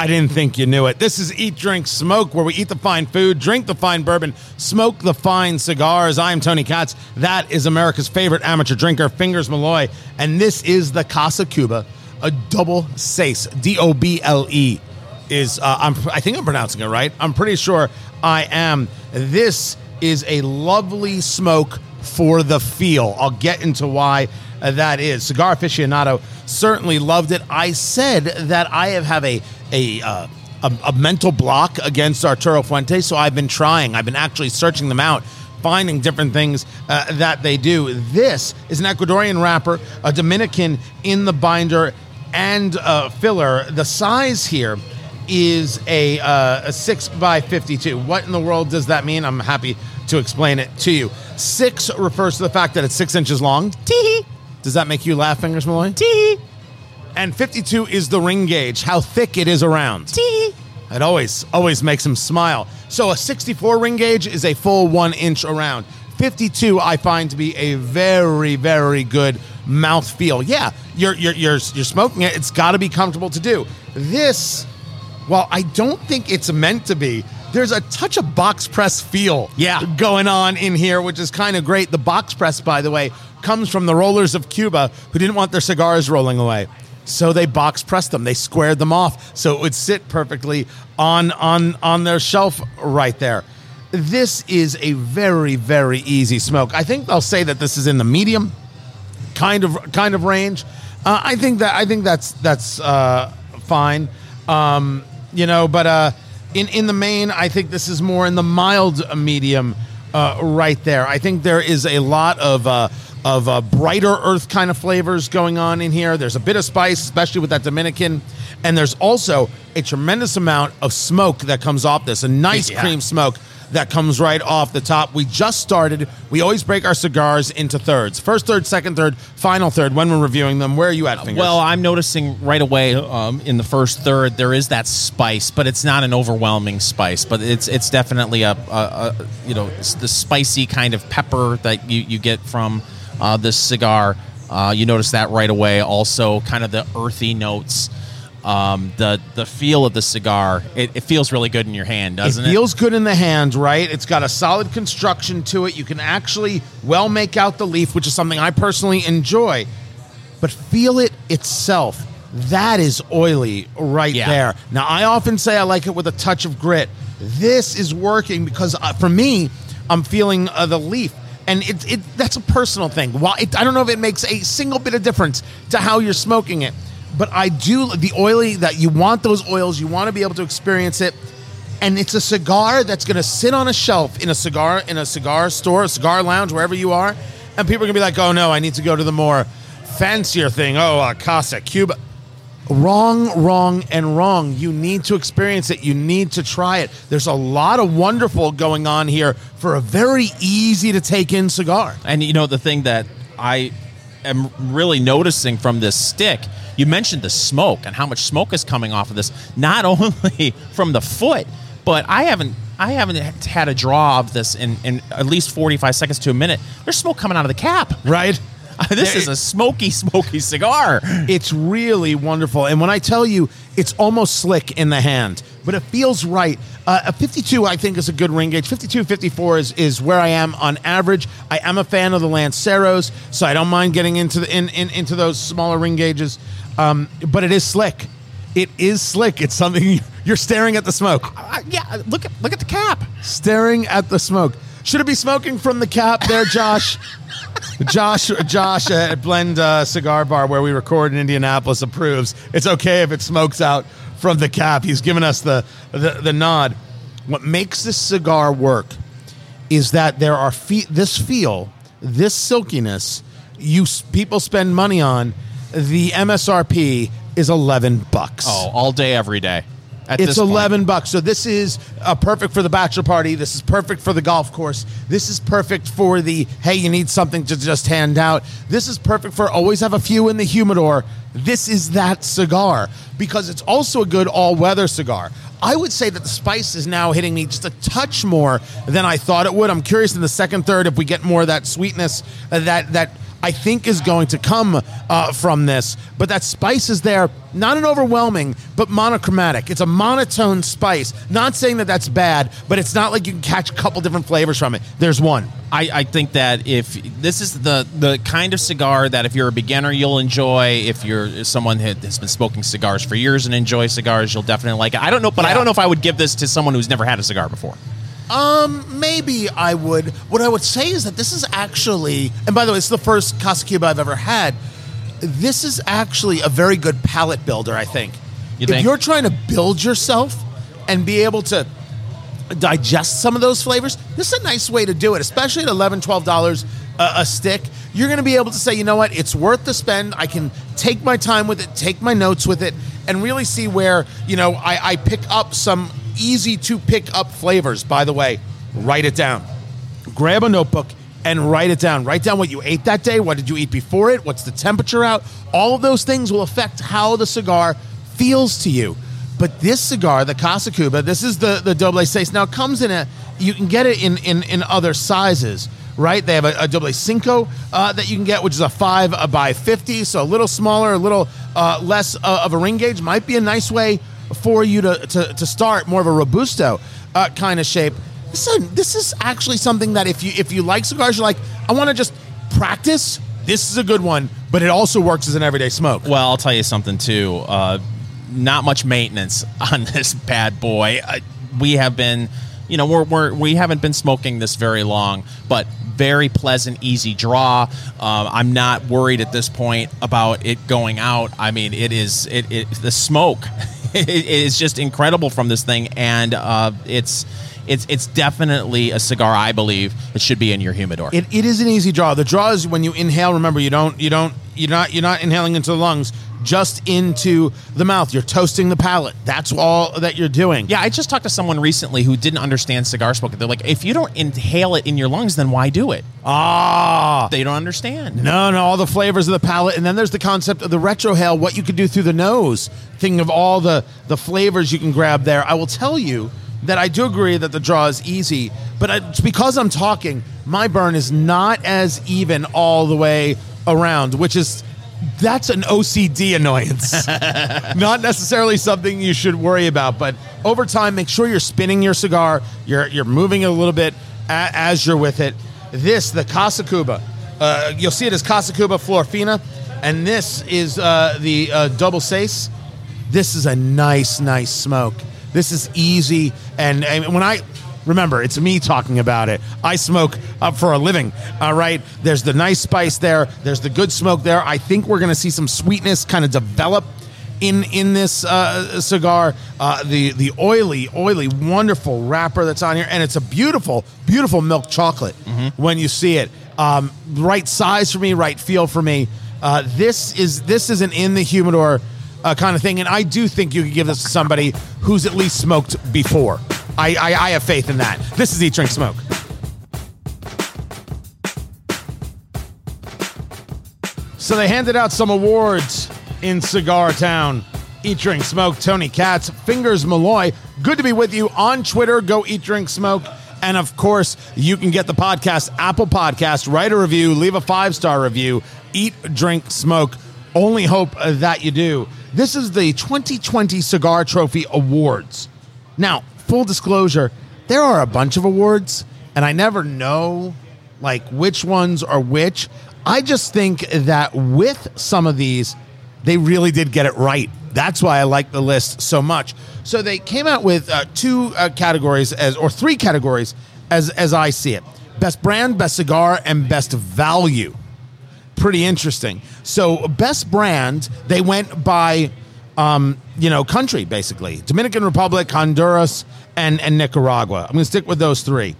I didn't think you knew it. This is Eat, Drink, Smoke, where we eat the fine food, drink the fine bourbon, smoke the fine cigars. I'm Tony Katz. That is America's favorite amateur drinker, Fingers Malloy. And this is the Casa Cuba, a Doble Seis, D O B L E. Is uh, I'm, I think I'm pronouncing it right. I'm pretty sure I am. This is a lovely smoke for the feel. I'll get into why that is. Cigar aficionado certainly loved it. I said that I have, a a, uh, a a mental block against Arturo Fuente, so I've been trying. I've been actually searching them out. Finding different things uh, that they do. This is an Ecuadorian wrapper, a Dominican in the binder and uh, filler. The size here is a, uh, a 6 by 52. What in the world does that mean? I'm happy to explain it to you. 6 refers to the fact that it's 6 inches long. Tee Does that make you laugh, Fingers Malloy? tee And 52 is the ring gauge, how thick it is around. tee. It always, always makes him smile. So a 64 ring gauge is a full one inch around. 52 I find to be a very, very good mouth feel. Yeah, you're you're you're, you're smoking it. It's got to be comfortable to do. This, well, I don't think it's meant to be. There's a touch of box press feel Yeah. going on in here, which is kind of great. The box press, by the way, comes from the rollers of Cuba who didn't want their cigars rolling away. So they box pressed them. They squared them off so it would sit perfectly on on on their shelf right there. This is a very very easy smoke. I think I'll say that this is in the medium kind of kind of range. Uh, I think that I think that's that's uh, fine. Um, you know, but uh, in in the main, I think this is more in the mild medium uh, right there. I think there is a lot of. Of uh, brighter earth kind of flavors going on in here. There's a bit of spice, especially with that Dominican, and there's also a tremendous amount of smoke that comes off this. A nice Yeah. cream smoke that comes right off the top. We just started. We always break our cigars into thirds first third, second third, final third when we're reviewing them. Where are you at, Fingers? Well, I'm noticing right away um, in the first third there is that spice, but it's not an overwhelming spice. But it's it's definitely a, a, a you know the spicy kind of pepper that you, you get from uh, this cigar. Uh, you notice that right away. Also, kind of the earthy notes. Um, the the feel of the cigar, it, it feels really good in your hand, doesn't it? feels good in the hand, right? It's got a solid construction to it. You can actually well make out the leaf, which is something I personally enjoy. But feel it itself. That is oily right Yeah. there. Now, I often say I like it with a touch of grit. This is working because uh, for me, I'm feeling uh, the leaf. And it, it that's a personal thing. While it, I don't know if it makes a single bit of difference to how you're smoking it, but I do the oily that you want those oils. You want to be able to experience it and it's a cigar that's going to sit on a shelf in a cigar in a cigar store, a cigar lounge, wherever you are, and people are going to be like, "Oh no, I need to go to the more fancier thing." Oh, uh, Casa Cuba. Wrong, wrong, and wrong. You need to experience it. You need to try it. There's a lot of wonderful going on here for a very easy to take in cigar. And you know the thing that I am really noticing from this stick, you mentioned the smoke and how much smoke is coming off of this, not [laughs] only from the foot, but I haven't I haven't had a draw of this in, in at least 45 seconds to a minute. There's smoke coming out of the cap. Right? [laughs] this is a smoky, smoky cigar. It's really wonderful. And when I tell you, it's almost slick in the hand, but it feels right. Uh, a 52, I think, is a good ring gauge. 52, 54 is, is where I am on average. I am a fan of the Lanceros, so I don't mind getting into the, in, in, into those smaller ring gauges. Um, but it is slick. It is slick. It's something [laughs] you're staring at the smoke. Uh, yeah, look at look at the cap. Staring at the smoke. Should it be smoking from the cap there, Josh? [laughs] Josh, Josh at Blend uh, Cigar Bar, where we record in Indianapolis, approves. It's okay if it smokes out from the cap. He's given us the, the, the nod. What makes this cigar work is that there are fe- this feel, this silkiness. You people spend money on. The MSRP is eleven bucks. Oh, all day, every day. It's this point. 11 bucks. So this is uh, perfect for the bachelor party. This is perfect for the golf course. This is perfect for the hey, you need something to just hand out. This is perfect for always have a few in the humidor. This is that cigar because it's also a good all-weather cigar. I would say that the spice is now hitting me just a touch more than I thought it would. I'm curious in the second third if we get more of that sweetness uh, that that I think is going to come uh, from this. But that spice is there, not an overwhelming, but monochromatic. It's a monotone spice. Not saying that that's bad, but it's not like you can catch a couple different flavors from it. There's one. I, I think that if this is the the kind of cigar that if you're a beginner you'll enjoy, if you're someone who has been smoking cigars for years and enjoy cigars, you'll definitely like it. I don't know, but I don't know if I would give this to someone who's never had a cigar before. Um, maybe I would. What I would say is that this is actually, and by the way, it's the first Casa Cuba I've ever had. This is actually a very good palate builder, I think. You if think? you're trying to build yourself and be able to digest some of those flavors, this is a nice way to do it, especially at $11, $12 a, a stick. You're going to be able to say, you know what, it's worth the spend. I can take my time with it, take my notes with it, and really see where, you know, I, I pick up some easy to pick up flavors. By the way, write it down. Grab a notebook and write it down. Write down what you ate that day. What did you eat before it? What's the temperature out? All of those things will affect how the cigar feels to you. But this cigar, the Casa Cuba, this is the the Doble Seis. Now it comes in a, you can get it in in, in other sizes, right? They have a, a Doble Cinco uh, that you can get, which is a five by fifty, so a little smaller, a little uh, less uh, of a ring gauge. Might be a nice way for you to to, to start more of a robusto uh, kind of shape. This is, this is actually something that if you if you like cigars, you're like, I want to just practice. This is a good one, but it also works as an everyday smoke. Well, I'll tell you something too. Uh, not much maintenance [laughs] on this bad boy. Uh, we have been, you know, we're, we're we haven't been smoking this very long, but very pleasant, easy draw. Um, I'm not worried at this point about it going out. I mean, it is it, it the smoke [laughs] [laughs] it is just incredible from this thing, and uh, it's. It's, it's definitely a cigar I believe it should be in your humidor. It, it is an easy draw. The draw is when you inhale. Remember, you don't you don't you're not you're not inhaling into the lungs, just into the mouth. You're toasting the palate. That's all that you're doing. Yeah, I just talked to someone recently who didn't understand cigar smoke. They're like, if you don't inhale it in your lungs, then why do it? Ah. They don't understand. No, no, all the flavors of the palate, and then there's the concept of the retrohale, what you could do through the nose. Thinking of all the the flavors you can grab there. I will tell you that I do agree that the draw is easy, but it's because I'm talking, my burn is not as even all the way around, which is that's an OCD annoyance. [laughs] Not necessarily something you should worry about, but over time, make sure you're spinning your cigar. You're you're moving it a little bit a- as you're with it. This, the Casa Cuba, uh, you'll see it as Casa Cuba Flor Fina, and this is uh, the uh, Doble Seis. This is a nice, nice smoke. This is easy, and, and when I remember, it's me talking about it. I smoke up for a living. All right, there's the nice spice there. There's the good smoke there. I think we're going to see some sweetness kind of develop in in this uh, cigar. Uh, the the oily, oily, wonderful wrapper that's on here, and it's a beautiful, beautiful milk chocolate when you see it. Um, right size for me, right feel for me. Uh, this is this is an in the humidor uh, kind of thing, and I do think you could give this to somebody who's at least smoked before. I, I, I have faith in that. This is Eat Drink Smoke. So they handed out some awards in Cigar Town. Eat, Drink, Smoke, Tony Katz, Fingers Malloy. Good to be with you on Twitter. Go Eat, Drink, Smoke. And of course, you can get the podcast, Apple Podcast, write a review, leave a five star review, Eat, Drink, Smoke. Only hope that you do. This is the 2020 Cigar Trophy Awards. Now, full disclosure, there are a bunch of awards, and I never know like which ones are which. I just think that with some of these, they really did get it right. That's why I like the list so much. So they came out with uh, two uh, categories as, or three categories as as I see it: best brand, best cigar, and best value. Pretty interesting. So best brand, they went by, um, you know, country basically: Dominican Republic, Honduras, and and Nicaragua. I'm going to stick with those three.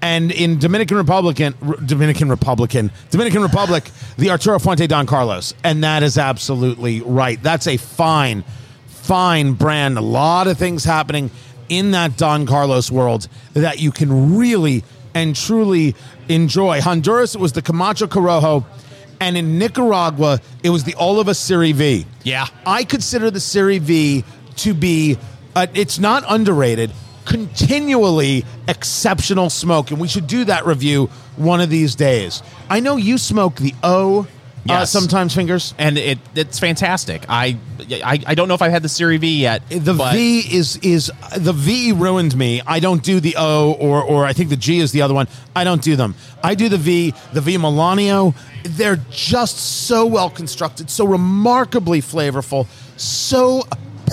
And in Dominican Republican, Dominican Republican, Dominican Republic, the Arturo Fuente Don Carlos, and that is absolutely right. That's a fine, fine brand. A lot of things happening in that Don Carlos world that you can really and truly enjoy. Honduras, it was the Camacho Corojo, and in Nicaragua, it was the Oliva Serie V. Yeah. I consider the Serie V to be, uh, it's not underrated, continually exceptional smoke. And we should do that review one of these days. I know you smoke the O uh, sometimes, fingers. and it it's fantastic. I, I I don't know if I've had the Serie V yet. The V is is the V ruined me. I don't do the O or or I think the G is the other one. I don't do them. I do the V, the V Melanio. They're just so well constructed, so remarkably flavorful, so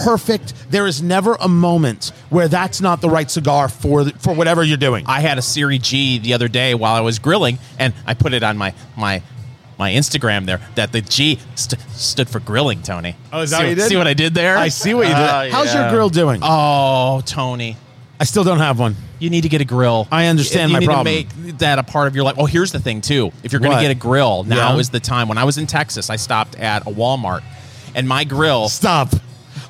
perfect. There is never a moment where that's not the right cigar for the, for whatever you're doing. I had a Serie G the other day while I was grilling, and I put it on my my my Instagram there that the G st- stood for grilling. Tony. Oh, is that see, what you did? See what I did there? I see what you did. Oh, How's your grill doing? Oh, Tony. I still don't have one. You need to get a grill. I understand you my need problem. To make that a part of your life. Oh, here's the thing too. If you're going to get a grill, now Yeah. is the time. When I was in Texas, I stopped at a Walmart, and my grill. Stop.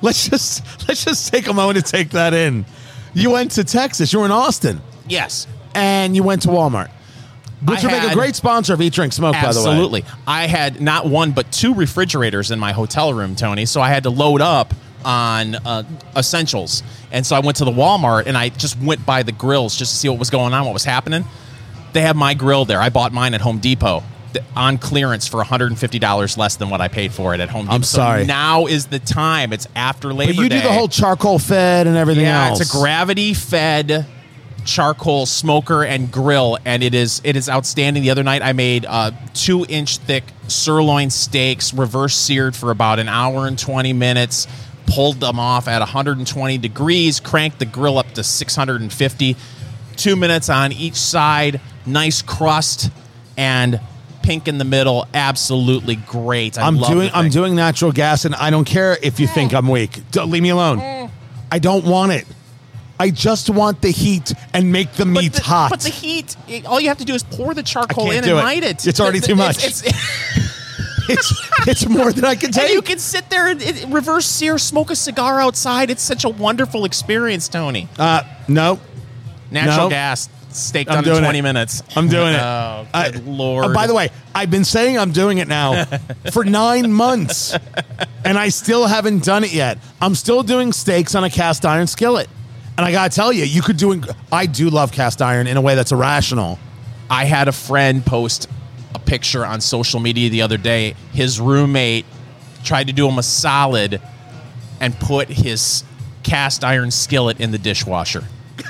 Let's just let's just take a moment to take that in. You went to Texas. You were in Austin, Yes, and you went to Walmart, which I would make a had- great sponsor of Eat Drink Smoke. By the way, absolutely. I had not one but two refrigerators in my hotel room, Tony. So I had to load up on uh, essentials, and so I went to the Walmart and I just went by the grills just to see what was going on, what was happening. They have my grill there. I bought mine at Home Depot on clearance for $150 less than what I paid for it at Home Depot. I'm So sorry. now is the time. It's after Labor But you do Day. the whole charcoal fed and everything Yeah, else. it's a gravity fed charcoal smoker and grill, and it is it is outstanding. The other night I made uh, two inch thick sirloin steaks, reverse seared for about an hour and twenty minutes. Pulled them off at 120 degrees, cranked the grill up to 650. Two minutes on each side, nice crust, and pink in the middle. Absolutely great. I I'm love doing I'm doing natural gas, and I don't care if you think I'm weak. Don't, leave me alone. I don't want it. I just want the heat and make the meat the, hot. But the heat, it- all you have to do is pour the charcoal in and it. light it. It's already too much. It's, it's, [laughs] [laughs] it's it's more than I can and take. you can sit there and and reverse sear, smoke a cigar outside. It's such a wonderful experience, Tony. uh, no, Natural no. gas, steak I'm done doing in it. 20 minutes. I'm doing it. [laughs] Oh, I- lord. uh, by the way, I've been saying I'm doing it now [laughs] for nine months, and I still haven't done it yet. I'm still doing steaks on a cast iron skillet, and I gotta tell you, you could do. I do love cast iron in a way that's irrational. I had a friend post a picture on social media the other day. His roommate tried to do him a solid and put his cast iron skillet in the dishwasher. [laughs]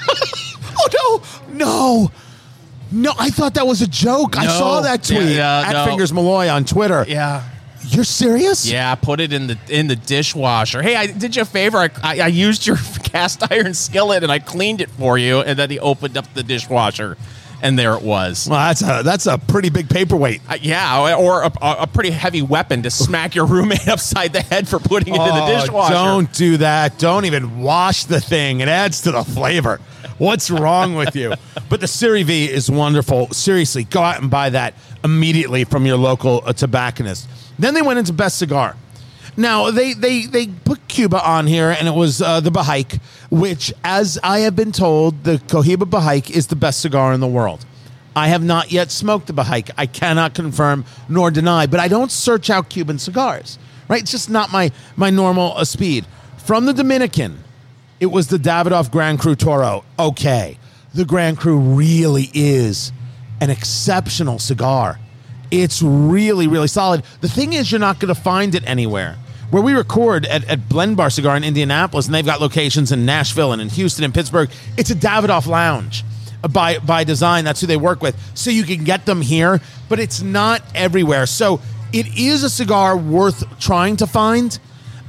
Oh no, no, no! I thought that was a joke. I No. saw that Yeah, tweet yeah, at no. Fingers Malloy on Twitter. Yeah. You're serious? Yeah, put it in the in the dishwasher. Hey, I did you a favor. I, I, I used your [laughs] cast iron skillet and I cleaned it for you. And then he opened up the dishwasher, and there it was. Well, that's a that's a pretty big paperweight. Uh, yeah, or a, a pretty heavy weapon to smack your roommate [laughs] upside the head for putting it in the Oh, dishwasher. Don't do that. Don't even wash the thing. It adds to the flavor. What's wrong with you? [laughs] But the Serie V is wonderful. Seriously, go out and buy that immediately from your local uh, tobacconist. Then they went into best cigar. Now they they they put Cuba on here, and it was uh, the Behike, which, as I have been told, the Cohiba Behike is the best cigar in the world. I have not yet smoked the Behike. I cannot confirm nor deny, but I don't search out Cuban cigars. Right? It's just not my my normal uh, speed. From the Dominican, it was the Davidoff Grand Cru Toro. Okay, the Grand Cru really is an exceptional cigar. It's really, really solid. The thing is, you're not going to find it anywhere. Where we record at, at Blend Bar Cigar in Indianapolis, and they've got locations in Nashville and in Houston and Pittsburgh, it's a Davidoff lounge by, by design. That's who they work with. So you can get them here, but it's not everywhere. So it is a cigar worth trying to find,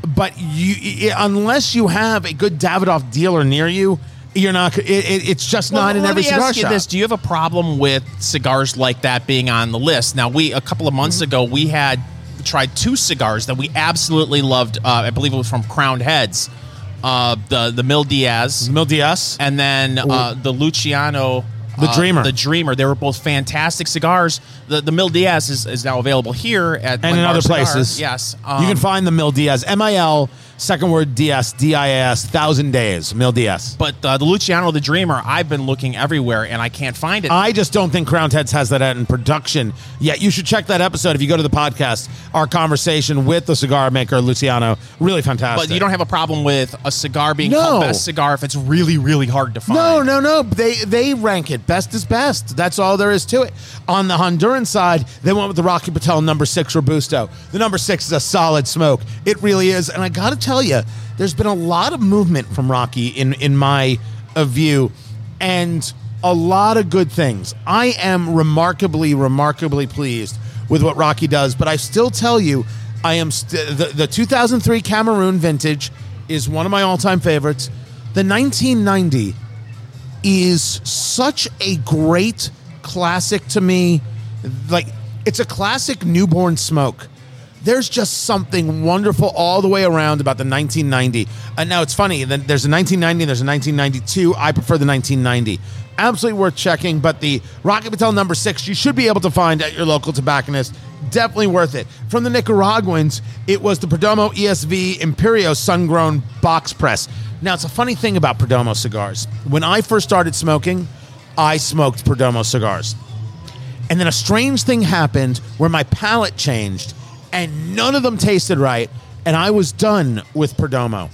but you unless you have a good Davidoff dealer near you, you're not. It, it, it's just Well, not in let every me cigar ask you shop. this: Do you have a problem with cigars like that being on the list? Now, we a couple of months ago we had tried two cigars that we absolutely loved. Uh, I believe it was from Crowned Heads, uh, the the Mil Días, Mil Días. and then uh, the Luciano. The uh, Dreamer. the Dreamer. They were both fantastic cigars. The the Mil Días is, is now available here at and Blend in other Cigar. places. Yes, you can um, find the Mil Días, M I L, second word D S D I S, thousand days, Mil Días. But uh, the Luciano, the Dreamer, I've been looking everywhere and I can't find it. I just don't think Crowned Heads has that out in production yet. You should check that episode if you go to the podcast. Our conversation with the cigar maker Luciano, really fantastic. But you don't have a problem with a cigar being No. called best cigar if it's really, really hard to find. No, no, no. They they rank it best is best. That's all there is to it. On the Honduran side, they went with the Rocky Patel number six Robusto. The number six is a solid smoke. It really is. And I got to tell you, there's been a lot of movement from Rocky in in my uh, view, and a lot of good things. I am remarkably, remarkably pleased with what Rocky does. But I still tell you, I am st- the the 2003 Cameroon vintage is one of my all time favorites. The 1990 is such a great classic to me. Like it's a classic newborn smoke. There's just something wonderful all the way around about the 1990. And now it's funny. There's a 1990, there's a 1992. I prefer the 1990. Absolutely worth checking. But the Rocky Patel number six, you should be able to find at your local tobacconist. Definitely worth it. From the Nicaraguans, it was the Perdomo ESV Imperio Sun Grown Box Press. Now, it's a funny thing about Perdomo cigars. When I first started smoking, I smoked Perdomo cigars. And then a strange thing happened where my palate changed and none of them tasted right. And I was done with Perdomo.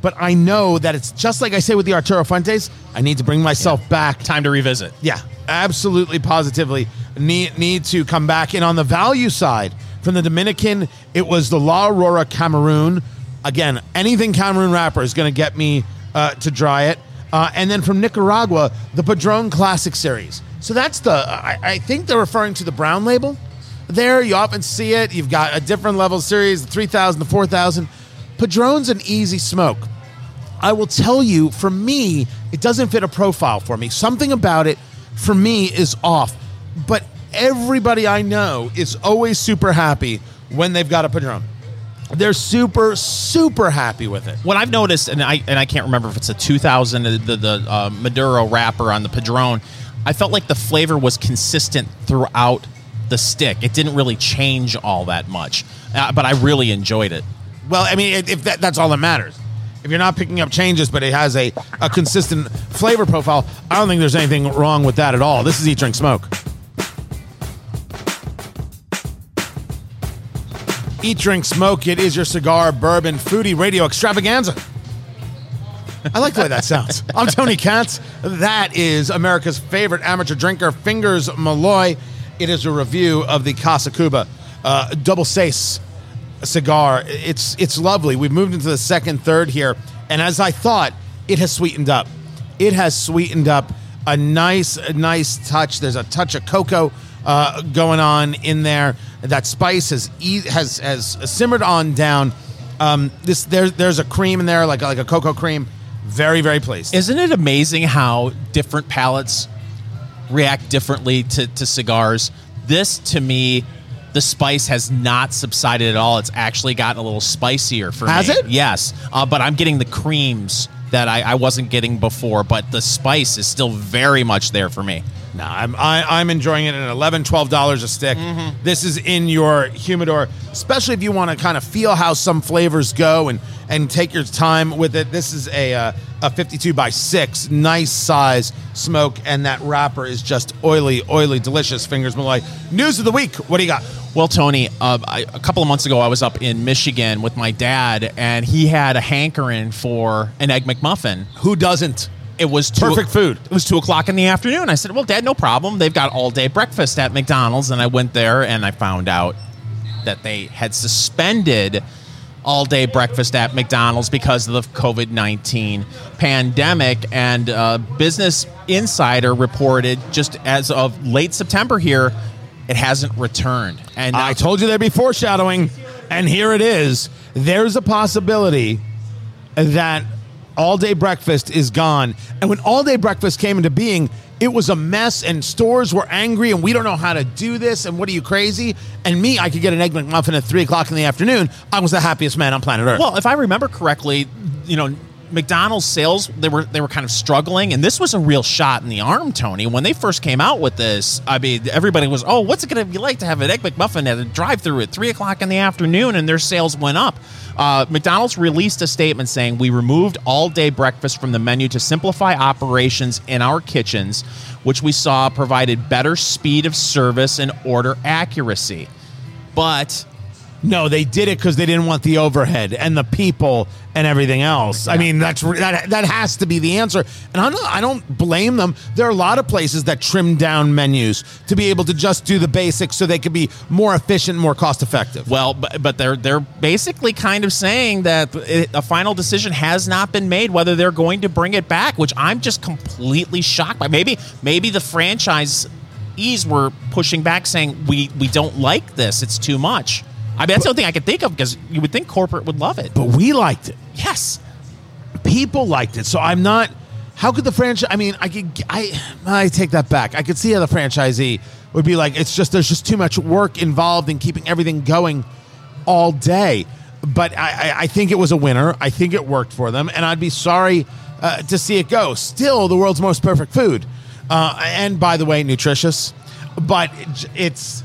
But I know that it's just like I say with the Arturo Fuentes, I need to bring myself back Time to revisit. yeah, absolutely, positively need need to come back. And on the value side, from the Dominican, it was the La Aurora Cameroon. Again, anything Cameroon wrapper is going to get me uh, to dry it. Uh, and then from Nicaragua, the Padron Classic Series. So that's the. I, I think they're referring to the brown label. There, you often see it. You've got a different level series, the 3000, the 4000. Padron's an easy smoke. I will tell you, for me, it doesn't fit a profile for me. Something about it, for me, is off. But everybody I know is always super happy when they've got a Padron. They're super, super happy with it. What I've noticed, and I and I can't remember if it's a 2000 the the, the uh, Maduro wrapper on the Padron, I felt like the flavor was consistent throughout the stick. It didn't really change all that much, uh, but I really enjoyed it. Well, I mean, if that, that's all that matters. If you're not picking up changes, but it has a, a consistent flavor profile, I don't think there's anything wrong with that at all. This is Eat, Drink, Smoke. Eat, Drink, Smoke. It is your cigar, bourbon, foodie radio extravaganza. I like the way that sounds. I'm Tony Katz. That is America's favorite amateur drinker, Fingers Malloy. It is a review of the Casa Cuba uh, Doble Seis cigar. It's it's lovely. We've moved into the second third here, and as I thought, it has sweetened up. It has sweetened up a nice a nice touch. There's a touch of cocoa uh, going on in there. That spice has e- has has simmered on down. Um, this there's there's a cream in there, like like a cocoa cream. Very very pleased. Isn't it amazing how different palates react differently to, to cigars? This, to me, the spice has not subsided at all. It's actually gotten a little spicier for Has me. Has it? Yes, uh, but I'm getting the creams that I, I wasn't getting before. But the spice is still very much there for me. No, I'm I, I'm enjoying it at 11 12 dollars a stick. This is in your humidor, especially if you want to kind of feel how some flavors go and and take your time with it. This is a uh, a 52 by six, nice size smoke, and that wrapper is just oily, oily, delicious. Fingers Malloy. News of the week. What do you got? Well, Tony, uh, I, a couple of months ago, I was up in Michigan with my dad, and he had a hankering for an egg McMuffin. Who doesn't? It was two, Perfect food. It was two o'clock in the afternoon. I said, "Well, Dad, no problem. They've got all day breakfast at McDonald's." And I went there, and I found out that they had suspended all day breakfast at McDonald's because of the COVID nineteen pandemic. And uh, Business Insider reported just as of late September here, it hasn't returned. And I told you there'd be foreshadowing, and here it is. There's a possibility that all day breakfast is gone. And when all day breakfast came into being, it was a mess, and stores were angry, and we don't know how to do this. And what are you crazy? And me, I could get an egg McMuffin at three o'clock in the afternoon. I was the happiest man on planet Earth. Well, if I remember correctly, you know, McDonald's sales they were they were kind of struggling, and this was a real shot in the arm, Tony. When they first came out with this, I mean, everybody was, "Oh, what's it going to be like to have an egg McMuffin at a drive-through at three o'clock in the afternoon?" And their sales went up. Uh, McDonald's released a statement saying, "We removed all-day breakfast from the menu to simplify operations in our kitchens, which we saw provided better speed of service and order accuracy." But no, they did it because they didn't want the overhead and the people and everything else. I mean, that's that that has to be the answer. And I'm not, I don't blame them. There are a lot of places that trim down menus to be able to just do the basics so they could be more efficient, more cost effective. Well, but, but they're they're basically kind of saying that it, a final decision has not been made whether they're going to bring it back, which I'm just completely shocked by. Maybe maybe the franchisees were pushing back, saying we we don't like this; it's too much. I mean, that's the only thing I could think of because you would think corporate would love it. But we liked it. yes, People liked it. So I'm not. How could the franchise? I mean, I could. I I take that back. I could see how the franchisee would be like, it's just there's just too much work involved in keeping everything going all day. But I, I, I think it was a winner. I think it worked for them, and I'd be sorry uh, to see it go. Still, the world's most perfect food, uh, and by the way, nutritious. But it- it's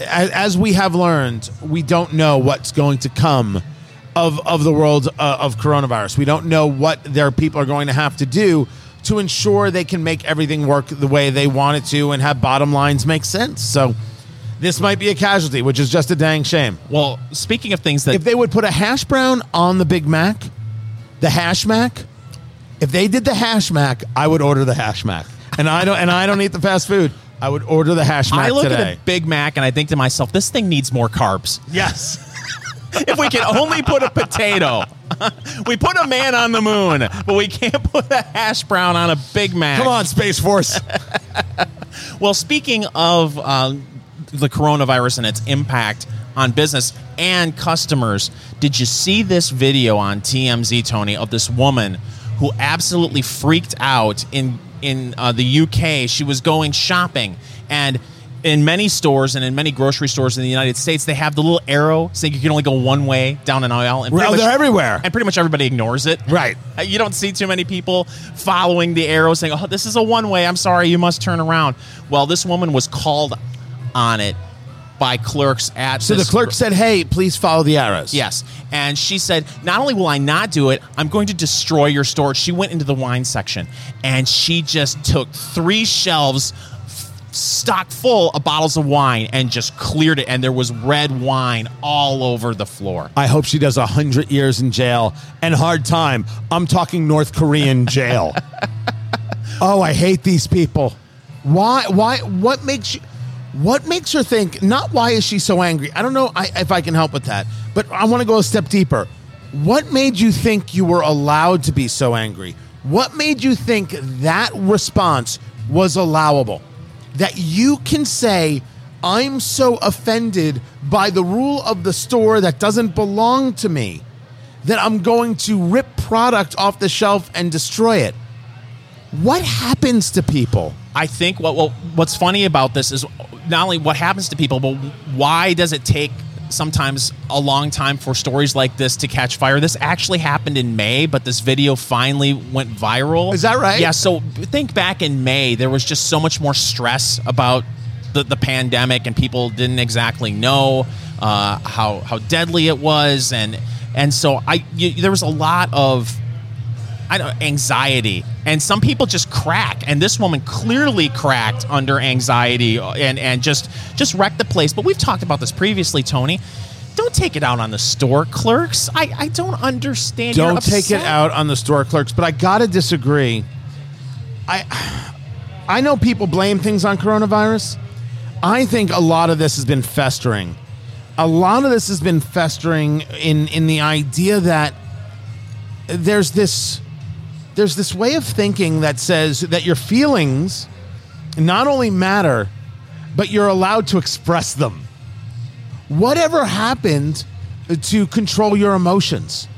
as, as we have learned, we don't know what's going to come of of the world uh, of coronavirus. We don't know what their people are going to have to do to ensure they can make everything work the way they want it to and have bottom lines make sense. So this might be a casualty, which is just a dang shame. Well, speaking of things that If they would put a hash brown on the Big Mac, the hash mac, if they did the hash mac, I would order the hash mac. And I don't and I don't eat the fast food. I would order the hash mac I look today. at a Big Mac and I think to myself, this thing needs more carbs. yes. [laughs] if we can only put a potato. [laughs] we put a man on the moon, but we can't put a hash brown on a Big Mac. Come on, Space Force. [laughs] Well, speaking of uh, the coronavirus and its impact on business and customers, did you see this video on TMZ, Tony, of this woman who absolutely freaked out in in uh, the UK? She was going shopping and. In many stores and in many grocery stores in the United States, they have the little arrow saying you can only go one way down an aisle. And Well, they're everywhere. And pretty much everybody ignores it. Right. Uh, You don't see too many people following the arrow saying, oh, this is a one way. I'm sorry, you must turn around. Well, this woman was called on it by clerks at So the this clerk said, "Hey, please follow the arrows." Yes. And she said, Not only will I not do it, I'm going to destroy your store. She went into the wine section and she just took three shelves f- stocked full of bottles of wine and just cleared it. And there was red wine all over the floor. I hope she does a hundred years in jail and hard time. I'm talking North Korean jail. [laughs] oh, I hate these people. Why? Why? What makes you? What makes her think, not why is she so angry? I don't know I, if I can help with that, but I want to go a step deeper. What made you think you were allowed to be so angry? What made you think that response was allowable? That you can say, I'm so offended by the rule of the store that doesn't belong to me that I'm going to rip product off the shelf and destroy it. What happens to people? I think what well, what's funny about this is not only what happens to people, but why does it take sometimes a long time for stories like this to catch fire? This actually happened in May, but this video finally went viral. Is that right? Yeah. So think back in May, there was just so much more stress about the, the pandemic, and people didn't exactly know uh, how how deadly it was, and and so I you, there was a lot of I don't anxiety, and some people just crack, and this woman clearly cracked under anxiety and and just just wrecked the place. But we've talked about this previously, Tony. Don't take it out on the store clerks. I, I don't understand. Don't take it out on the store clerks, but I gotta disagree. I I know people blame things on coronavirus. I think a lot of this has been festering. A lot of this has been festering in in the idea that there's this there's this way of thinking that says that your feelings not only matter, but you're allowed to express them. Whatever happened to control your emotions?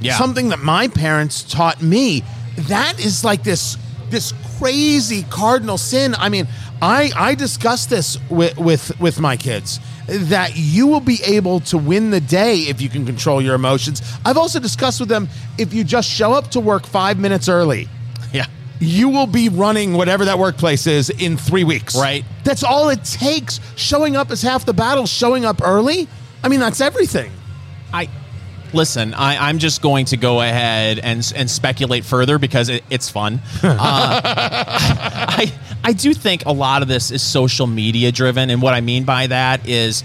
Yeah. Something that my parents taught me. That is like this this crazy cardinal sin. I mean, I I discuss this with with with my kids that you will be able to win the day if you can control your emotions. I've also discussed with them if you just show up to work 5 minutes early, Yeah. you will be running whatever that workplace is in 3 weeks. Right. That's all it takes. Showing up is half the battle. Showing up early, I mean, that's everything. I listen. I, I'm just going to go ahead and and speculate further because it, it's fun. [laughs] Uh, I I do think a lot of this is social media driven, and what I mean by that is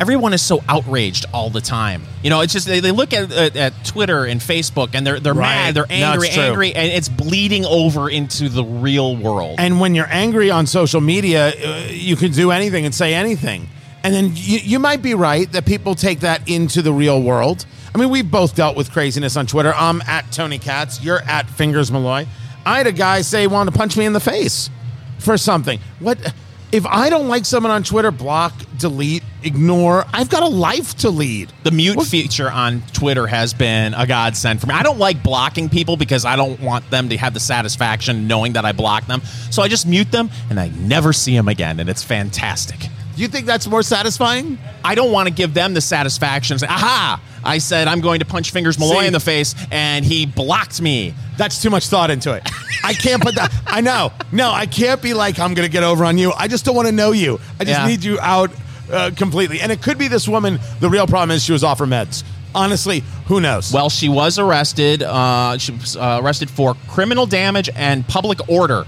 everyone is so outraged all the time. You know, it's just they, they look at, at at Twitter and Facebook and they're they're Right. mad, they're angry, true. angry, and it's bleeding over into the real world. And when you're angry on social media, uh, you can do anything and say anything. And then you, you might be right that people take that into the real world. I mean, we've both dealt with craziness on Twitter. I'm at Tony Katz. You're at Fingers Malloy. I had a guy say he wanted to punch me in the face for something. What? If I don't like someone on Twitter, block, delete, ignore. I've got a life to lead. The mute feature on Twitter has been a godsend for me. I don't like blocking people because I don't want them to have the satisfaction knowing that I blocked them. So I just mute them and I never see them again, and it's fantastic. Do you think that's more satisfying? I don't want to give them the satisfaction. Say, Aha! I said I'm going to punch Fingers Malloy See? in the face, and he blocked me. That's too much thought into it. [laughs] I can't put that. I know. No, I can't be like, I'm going to get over on you. I just don't want to know you. I just Yeah. need you out uh, completely. And it could be this woman. The real problem is she was off her meds. Honestly, who knows? Well, she was arrested. Uh, she was uh, arrested for criminal damage and public order.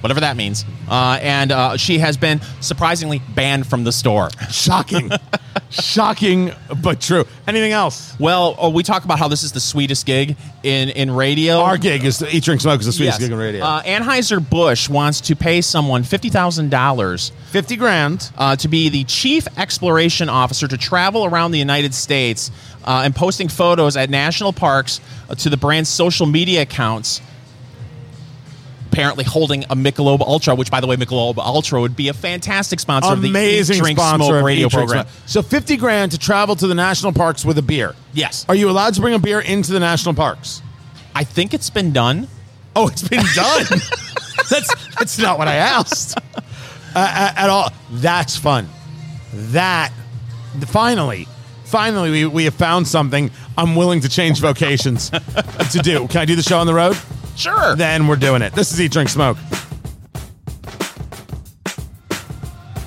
Whatever that means. Uh, and uh, she has been surprisingly banned from the store. shocking. [laughs] shocking, but true. Anything else? Well, oh, we talk about how this is the sweetest gig in, in radio. Our gig is Eat, Drink, Smoke is the sweetest Yes. gig in radio. Uh, Anheuser-Busch wants to pay someone $50,000 50 grand. uh, to be the chief exploration officer to travel around the United States uh, and posting photos at national parks uh, to the brand's social media accounts. Apparently, holding a Michelob Ultra, which, by the way, Michelob Ultra would be a fantastic sponsor of the Amazing Eat, Drink, sponsor Smoke radio Eat, program. So 50 grand to travel to the national parks with a beer. Yes, Are you allowed to bring a beer into the national parks? I think it's been done. Oh, it's been done. [laughs] that's that's not what I asked uh, at, at all. That's fun. That finally, finally, we, we have found something I'm willing to change vocations to do. Can I do the show on the road? Sure. Then we're doing it. This is Eat, Drink, Smoke.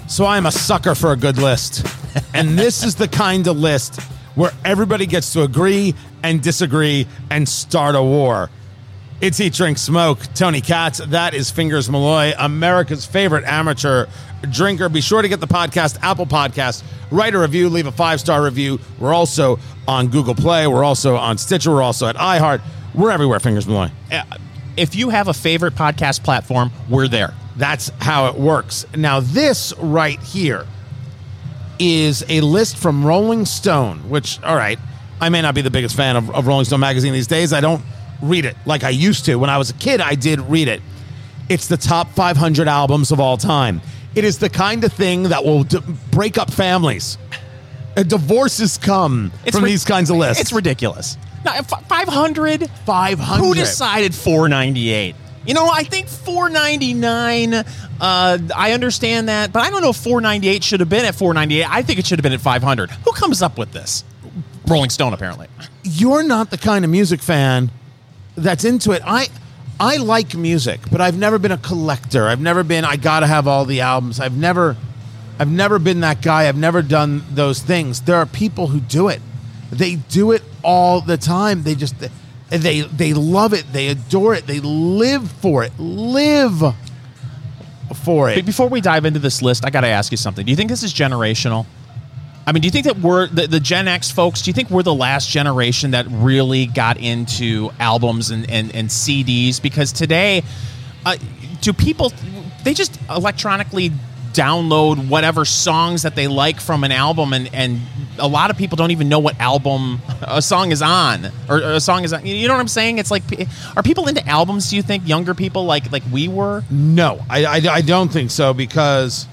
So I'm a sucker for a good list. [laughs] And this is the kind of list where everybody gets to agree and disagree and start a war. It's Eat, Drink, Smoke. Tony Katz. That is Fingers Malloy, America's favorite amateur drinker. Be sure to get the podcast, Apple Podcast. Write a review, leave a five star review. We're also on Google Play. We're also on Stitcher. We're also at iHeart. We're everywhere, Fingers. Uh, if you have a favorite podcast platform, we're there. That's how it works. Now, this right here is a list from Rolling Stone, which, all right, I may not be the biggest fan of, of Rolling Stone magazine these days. I don't read it like I used to. When I was a kid, I did read it. It's the top 500 albums of all time. It is the kind of thing that will d- break up families. Uh, divorces come from ri- these kinds of lists. It's ridiculous. Now, five hundred. 500. Who decided 498? You know, I think 499. Uh, I understand that, but I don't know if 498 should have been at 498. I think it should have been at 500. Who comes up with this? Rolling Stone, apparently. you're not the kind of music fan that's into it. I I like music, but I've never been a collector. I've never been I got to have all the albums. I've never I've never been that guy. I've never done those things. There are people who do it. They do it all the time. They just they they love it. They adore it. They live for it. Live for it. But before we dive into this list, I got to ask you something. Do you think this is generational? I mean, do you think that we're the, the Gen X folks? Do you think we're the last generation that really got into albums and, and, and CDs? Because today, uh, do people they just electronically download whatever songs that they like from an album, and, and a lot of people don't even know what album [laughs] a song is on or a song is on. You know what I'm saying? It's like, are people into albums? Do you think younger people like like we were? No, I, I, I don't think so because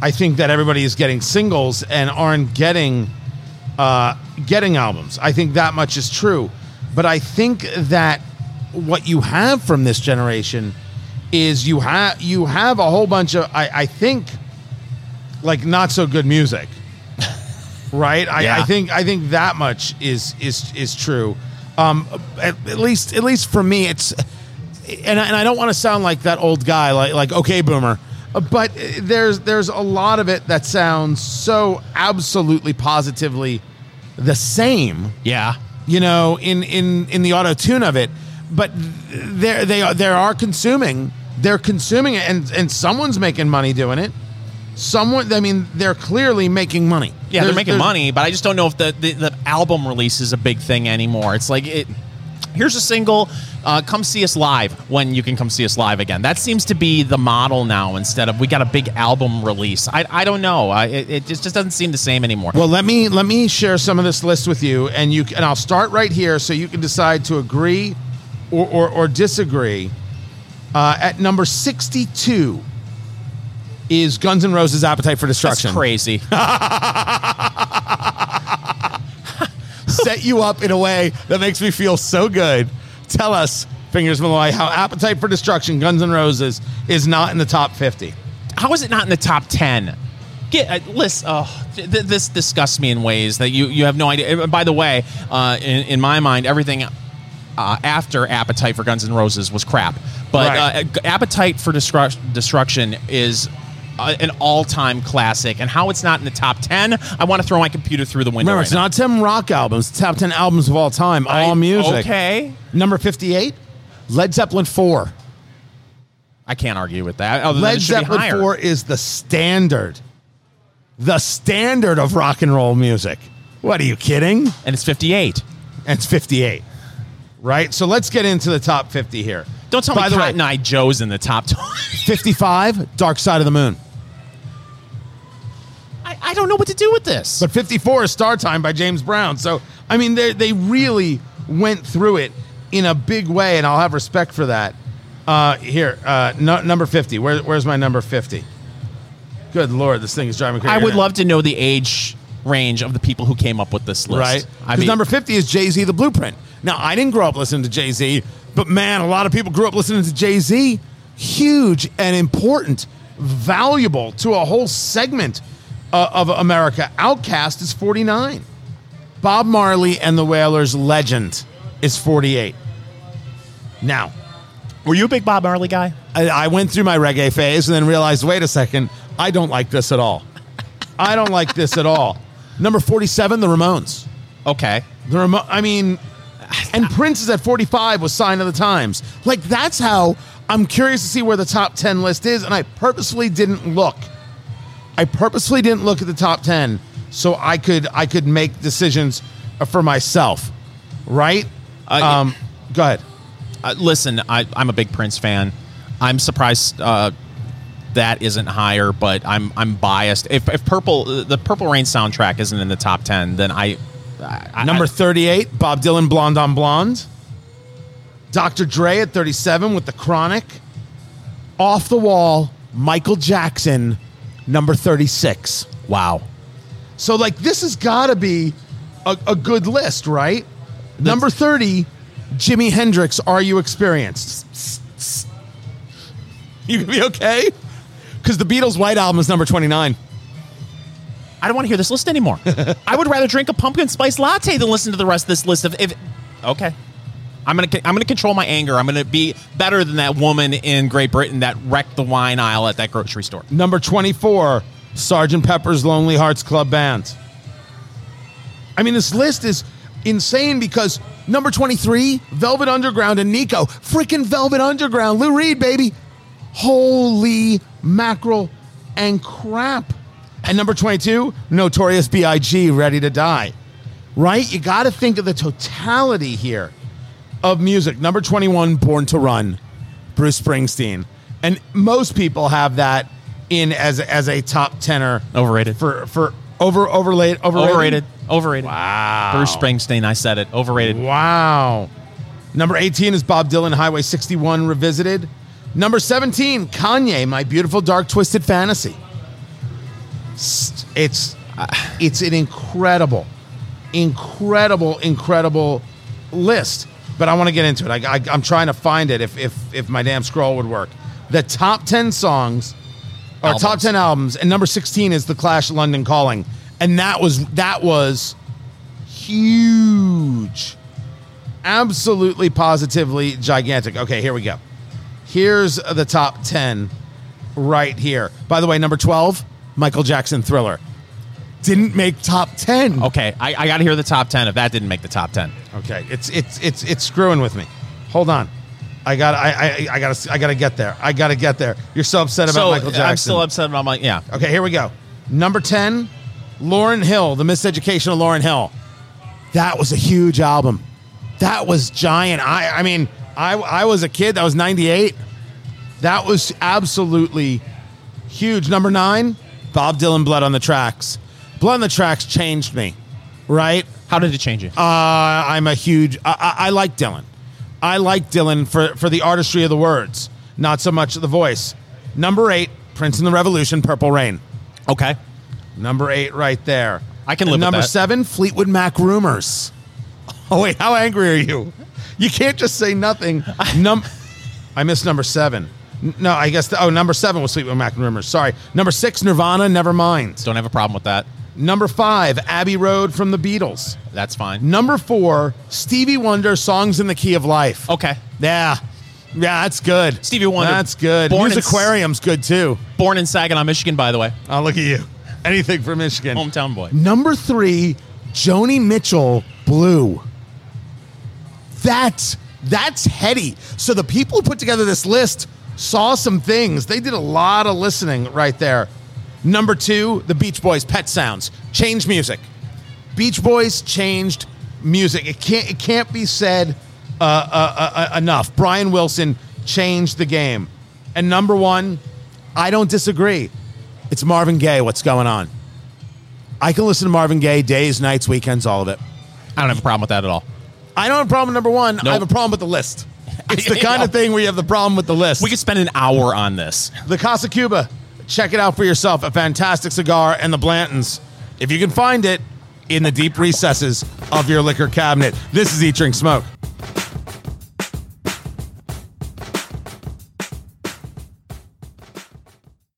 I think that everybody is getting singles and aren't getting uh, getting albums. I think that much is true, but I think that what you have from this generation is you have you have a whole bunch of I, I think like not so good music, [laughs] right? I, I think I think that much is is is true. Um, at, at least at least for me, it's and I, and I don't want to sound like that old guy, like like okay, boomer, but there's there's a lot of it that sounds so absolutely positively the same, Yeah. you know, in in in the auto tune of it. But there they are they are consuming, they're consuming it, and and someone's making money doing it. Someone, I mean, they're clearly making money. Yeah, they're making money, but I just don't know if the, the, the album release is a big thing anymore. It's like it. Here's a single. Uh, come see us live when you can come see us live again. That seems to be the model now. Instead of we got a big album release. I, I don't know. I, it, it just just doesn't seem the same anymore. Well, let me let me share some of this list with you, and you and I'll start right here, so you can decide to agree or or, or disagree. Uh, at number sixty-two is Guns N' Roses' "Appetite for That's Destruction." crazy. [laughs] Set you up in a way that makes me feel so good. Tell us, Fingers Malloy, how "Appetite for Destruction" Guns N' Roses is not in the top fifty. How is it not in the top ten? Get uh, list. Oh, th- this disgusts me in ways that you you have no idea. By the way, uh, in, in my mind, everything uh, after Appetite for Guns N' Roses was crap. But Right. uh, Appetite for Destru- Destruction is. Uh, an all-time classic, and how it's not in the top ten, I want to throw my computer through the window. Remember, right it's now. not ten rock albums; it's top ten albums of all time, all music. Okay, Number fifty-eight, Led Zeppelin four. I can't argue with that. Led it should be Zeppelin higher. 4 is the standard. The standard of rock and roll music. What are you kidding? and it's fifty-eight. And it's 58. Right? So let's get into the top 50 here. Don't tell By me the way, Eye Joe's in the top. [laughs] 55, Dark Side of the Moon. I, I don't know what to do with this. But 54 is Star Time by James Brown. So, I mean, they they really went through it in a big way, and I'll have respect for that. Uh, here, uh, no, number 50. Where, where's my number 50? Good Lord, this thing is driving me crazy. I would love to know the age range of the people who came up with this list. right? I Because mean, number 50 is Jay Z, The Blueprint. Now, I didn't grow up listening to Jay Z, but man, a lot of people grew up listening to Jay Z. Huge and important, valuable to a whole segment uh, of America. OutKast is 49. Bob Marley and the Wailers Legend is 48. Now, were you a big Bob Marley guy? I, I went through my reggae phase and then realized, wait a second, I don't like this at all. I don't like this at all. Number 47, The Ramones. Okay. The remote. I mean, and Prince is at 45 with Sign of the Times. Like that's how I'm curious to see where the top 10 list is, and I purposefully didn't look. I purposefully didn't look at the top 10 so I could I could make decisions for myself. Right? Uh, um, go ahead. Uh, listen, I, I'm a big Prince fan. I'm surprised uh, that isn't higher, but I'm I'm biased. If, if Purple the Purple Rain soundtrack isn't in the top ten, then I, I Number 38, Bob Dylan, Blonde on Blonde. Dr. Dre at 37 with The Chronic. Off the wall, Michael Jackson, number 36. wow. So, like, this has got to be a, a good list, right? number 30, Jimi Hendrix, Are You Experienced? You gonna be okay? Because the Beatles' White Album is number 29. I don't want to hear this list anymore. I would rather drink a pumpkin spice latte than listen to the rest of this list of if okay. I'm gonna I'm gonna control my anger. I'm gonna be better than that woman in Great Britain that wrecked the wine aisle at that grocery store. Number 24, Sergeant Pepper's Lonely Hearts Club Band. I mean, this list is insane because number 23, Velvet Underground and Nico. Freaking Velvet Underground. Lou Reed, baby. Holy mackerel and crap. And number 22, Notorious B.I.G., Ready to Die. Right? You got to think of the totality here of music. Number 21, Born to Run, Bruce Springsteen. And most people have that in as, as a top tenor Overrated. for for over overlaid overrated. Overrated. Overrated. Wow. Bruce Springsteen. I said it. Overrated. Wow. Number 18 is Bob Dylan Highway 61 Revisited. Number 17, Kanye, My Beautiful Dark Twisted Fantasy. It's it's an incredible, incredible, incredible list. But I want to get into it. I, I, I'm trying to find it if, if if my damn scroll would work. The top 10 songs or top 10 albums, and number 16 is The Clash London Calling. And that was that was huge. Absolutely positively gigantic. Okay, here we go. Here's the top 10 right here. By the way, number 12, Michael Jackson Thriller. Didn't make top 10. Okay, I, I got to hear the top ten. If that didn't make the top ten, Okay, it's it's it's it's screwing with me. Hold on. I got I I, I got to I got to get there. I got to get there. You're so upset about so Michael Jackson. I'm still upset about my yeah. Okay, here we go. Number 10, Lauryn Hill, The Miseducation of Lauryn Hill. That was a huge album. That was giant. I I mean, I I was a kid, that was 98. That was absolutely huge. Number 9, Bob Dylan Blood on the Tracks. Blood on the Tracks changed me, right? How did it change you? Uh, I'm a huge. I, I, I like Dylan. I like Dylan for for the artistry of the words, not so much the voice. Number eight, Prince and the Revolution, Purple Rain. okay, Number eight, right there. I can live Number seven, Fleetwood Mac Rumors. [laughs] Oh wait, how angry are you? You can't just say nothing. Num, I missed number seven. N- No, I guess. The, oh, number seven was Fleetwood Mac and Rumors. Sorry. Number six, Nirvana. Never mind. don't have a problem with that. Number five, Abbey Road from the Beatles. That's fine. Number four, Stevie Wonder, Songs in the Key of Life. Okay, Yeah. Yeah, that's good. Stevie Wonder, That's good. born in S- Aquarium's good too. born in Saginaw, Michigan, by the way, Oh, look at you. Anything from Michigan. hometown boy. Number three, Joni Mitchell, Blue. That's that's heady. So the people who put together this list saw some things. They did a lot of listening right there. Number two, the Beach Boys, Pet Sounds, changed music. Beach Boys changed music. It can't it can't be said uh, uh, uh, uh, enough. Brian Wilson changed the game. And number one, I don't disagree. It's Marvin Gaye. What's going on? I can listen to Marvin Gaye days, nights, weekends, all of it. I don't have a problem with that at all. I don't have a problem with number one. I have a problem with the list. [laughs] It's the kind of thing where you have the problem with the list. We could spend an hour on this. the Casa Cuba. Check it out for yourself. A fantastic cigar and the Blanton's. If you can find it in the deep recesses of your liquor cabinet. This is Eat Drink Smoke.